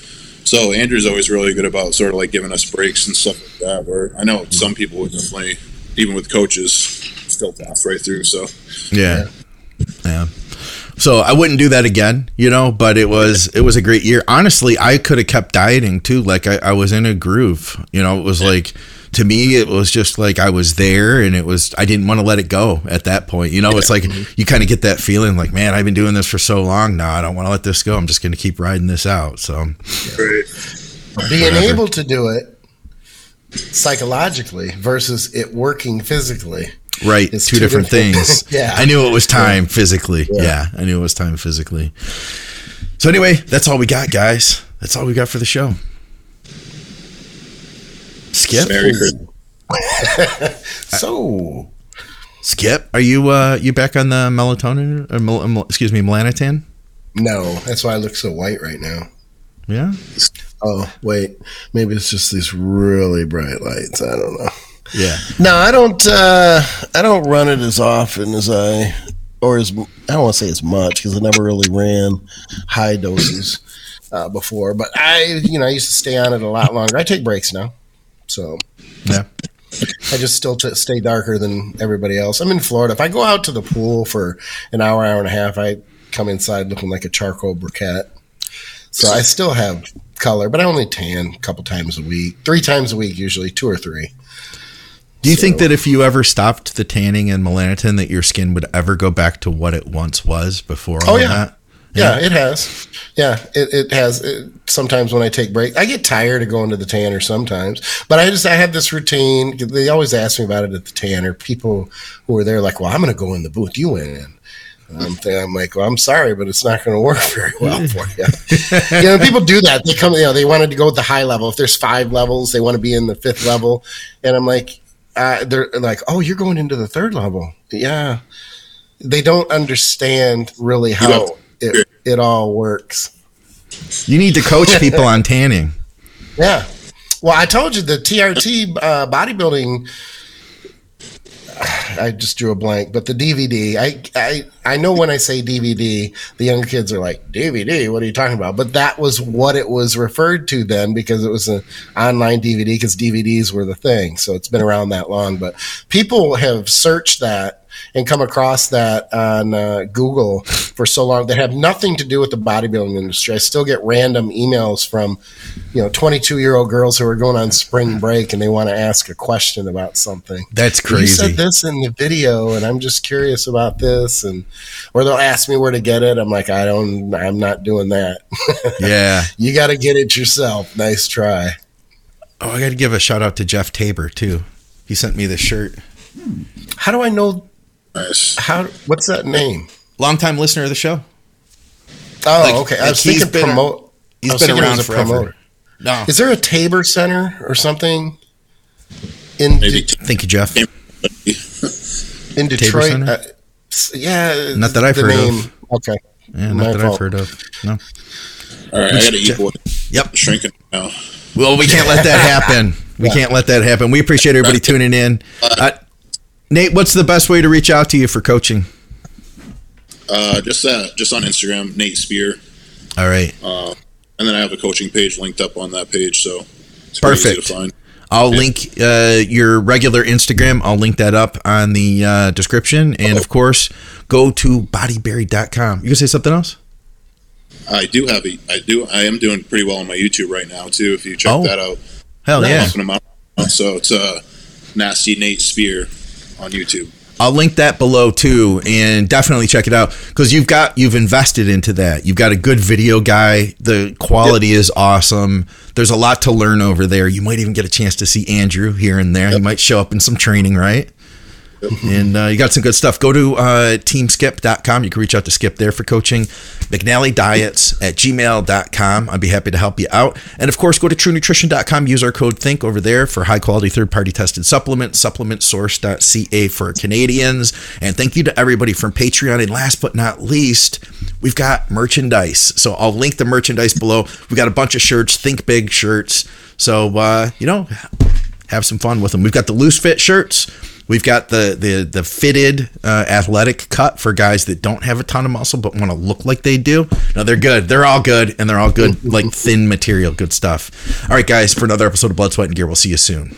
So Andrew's always really good about sort of like giving us breaks and stuff like that. Where I know some people would definitely, even with coaches, still pass right through. So yeah, yeah. So I wouldn't do that again, you know. But it was it was a great year. Honestly, I could have kept dieting too. Like I, I was in a groove. You know, it was like to me, it was just like I was there, and it was I didn't want to let it go at that point. You know, it's like mm-hmm. you kind of get that feeling like, man, I've been doing this for so long now. I don't want to let this go. I'm just going to keep riding this out. So Being able to do it psychologically versus it working physically. Right, It's two, two different, different- things. <laughs> Yeah. I knew it was time physically. Yeah. Yeah. I knew it was time physically. So anyway, that's all we got, guys. That's all we got for the show. Skip. <laughs> So Skip, are you uh you back on the melatonin or mel- mel- excuse me, melanotan? no, that's why I look so white right now. Yeah. Oh, wait. Maybe it's just these really bright lights. I don't know. Yeah. No, I don't. Uh, I don't run it as often as I, or as I don't want to say as much because I never really ran high doses uh, before. But I, you know, I used to stay on it a lot longer. I take breaks now, so Yeah. I just still t- stay darker than everybody else. I'm in Florida. If I go out to the pool for an hour, hour and a half, I come inside looking like a charcoal briquette. So I still have color, but I only tan a couple times a week, three times a week usually, two or three. Do you think that if you ever stopped the tanning and melanotan that your skin would ever go back to what it once was before all Oh, yeah. that? Yeah, it has. Yeah, it, it has. It, sometimes when I take break, I get tired of going to the tanner sometimes, but I just I have this routine. They always ask me about it at the tanner. People who are there like, well, I'm going to go in the booth. You went in. I'm, I'm like, well, I'm sorry, but it's not going to work <laughs> very well for you. <laughs> you know, people do that. They come, you know, they wanted to go with the high level. If there's five levels, they want to be in the fifth level, and I'm like, uh, they're like, oh, you're going into the third level. Yeah, they don't understand really how it, it all works. You need to coach <laughs> people on tanning. Yeah. Well, I told you the TRT uh, bodybuilding. <sighs> I just drew a blank, but the DVD. I, I I know when I say DVD, the young kids are like DVD. What are you talking about? But that was what it was referred to then because it was an online DVD because DVDs were the thing. So it's been around that long. But people have searched that and come across that on uh, Google for so long that have nothing to do with the bodybuilding industry. I still get random emails from, you know, 22 year old girls who are going on spring break and they want to ask a question about something. That's crazy. You said this in the video, and I'm just curious about this, and or they'll ask me where to get it. I'm like, I don't, I'm not doing that. <laughs> Yeah. you got to get it yourself. Nice try. Oh, I got to give a shout out to Jeff Tabor too. He sent me the shirt. How do I know? Nice. How? What's that name? Longtime listener of the show. Oh, Like- okay. I like was he's thinking been- promote. He's I was been around was forever. promoter. No. Is there a Tabor Center or something in Maybe Thank you, Jeff. in Detroit? Uh, yeah, Not that I've heard name. of. Okay, Yeah, My not that fault. I've heard of. No. All right, I got to eat one. Yep. Shrinking now. Well, we can't let that <laughs> happen. We can't let that happen. We appreciate everybody tuning in. Uh, Nate, what's the best way to reach out to you for coaching? Uh, just uh, just on Instagram, Nate Spear, All right. uh, and then I have a coaching page linked up on that page, so it's pretty easy Perfect. to find. I'll link uh, your regular Instagram. I'll link that up on the uh, description. And of course, go to bodyberry.com. You to say something else? I do have a, I do, I am doing pretty well on my YouTube right now too. If you check Oh. that out, Hell yeah. Pumping 'em out. So it's uh, Nasty Nate Spear on YouTube. I'll link that below too, and definitely check it out because you've got you've invested into that. You've got a good video guy. The quality is awesome. There's a lot to learn over there. You might even get a chance to see Andrew here and there. He might show up in some training, right? And uh, you got some good stuff. Go to uh, teamskip.com. You can reach out to Skip there for coaching. McNally Diets at gmail.com. I'd be happy to help you out. And of course, go to truenutrition.com. Use our code THINK over there for high quality third party tested supplements, supplementsource.ca for Canadians. And thank you to everybody from Patreon. And last but not least, we've got merchandise. So I'll link the merchandise below. We've got a bunch of shirts, Think Big shirts. So, uh, you know, have some fun with them. We've got the loose fit shirts. We've got the the the fitted uh, athletic cut for guys that don't have a ton of muscle but want to look like they do. No, they're good. They're all good, and they're all good, <laughs> like thin material, good stuff. All right, guys, for another episode of Blood, Sweat, and Gear, we'll see you soon.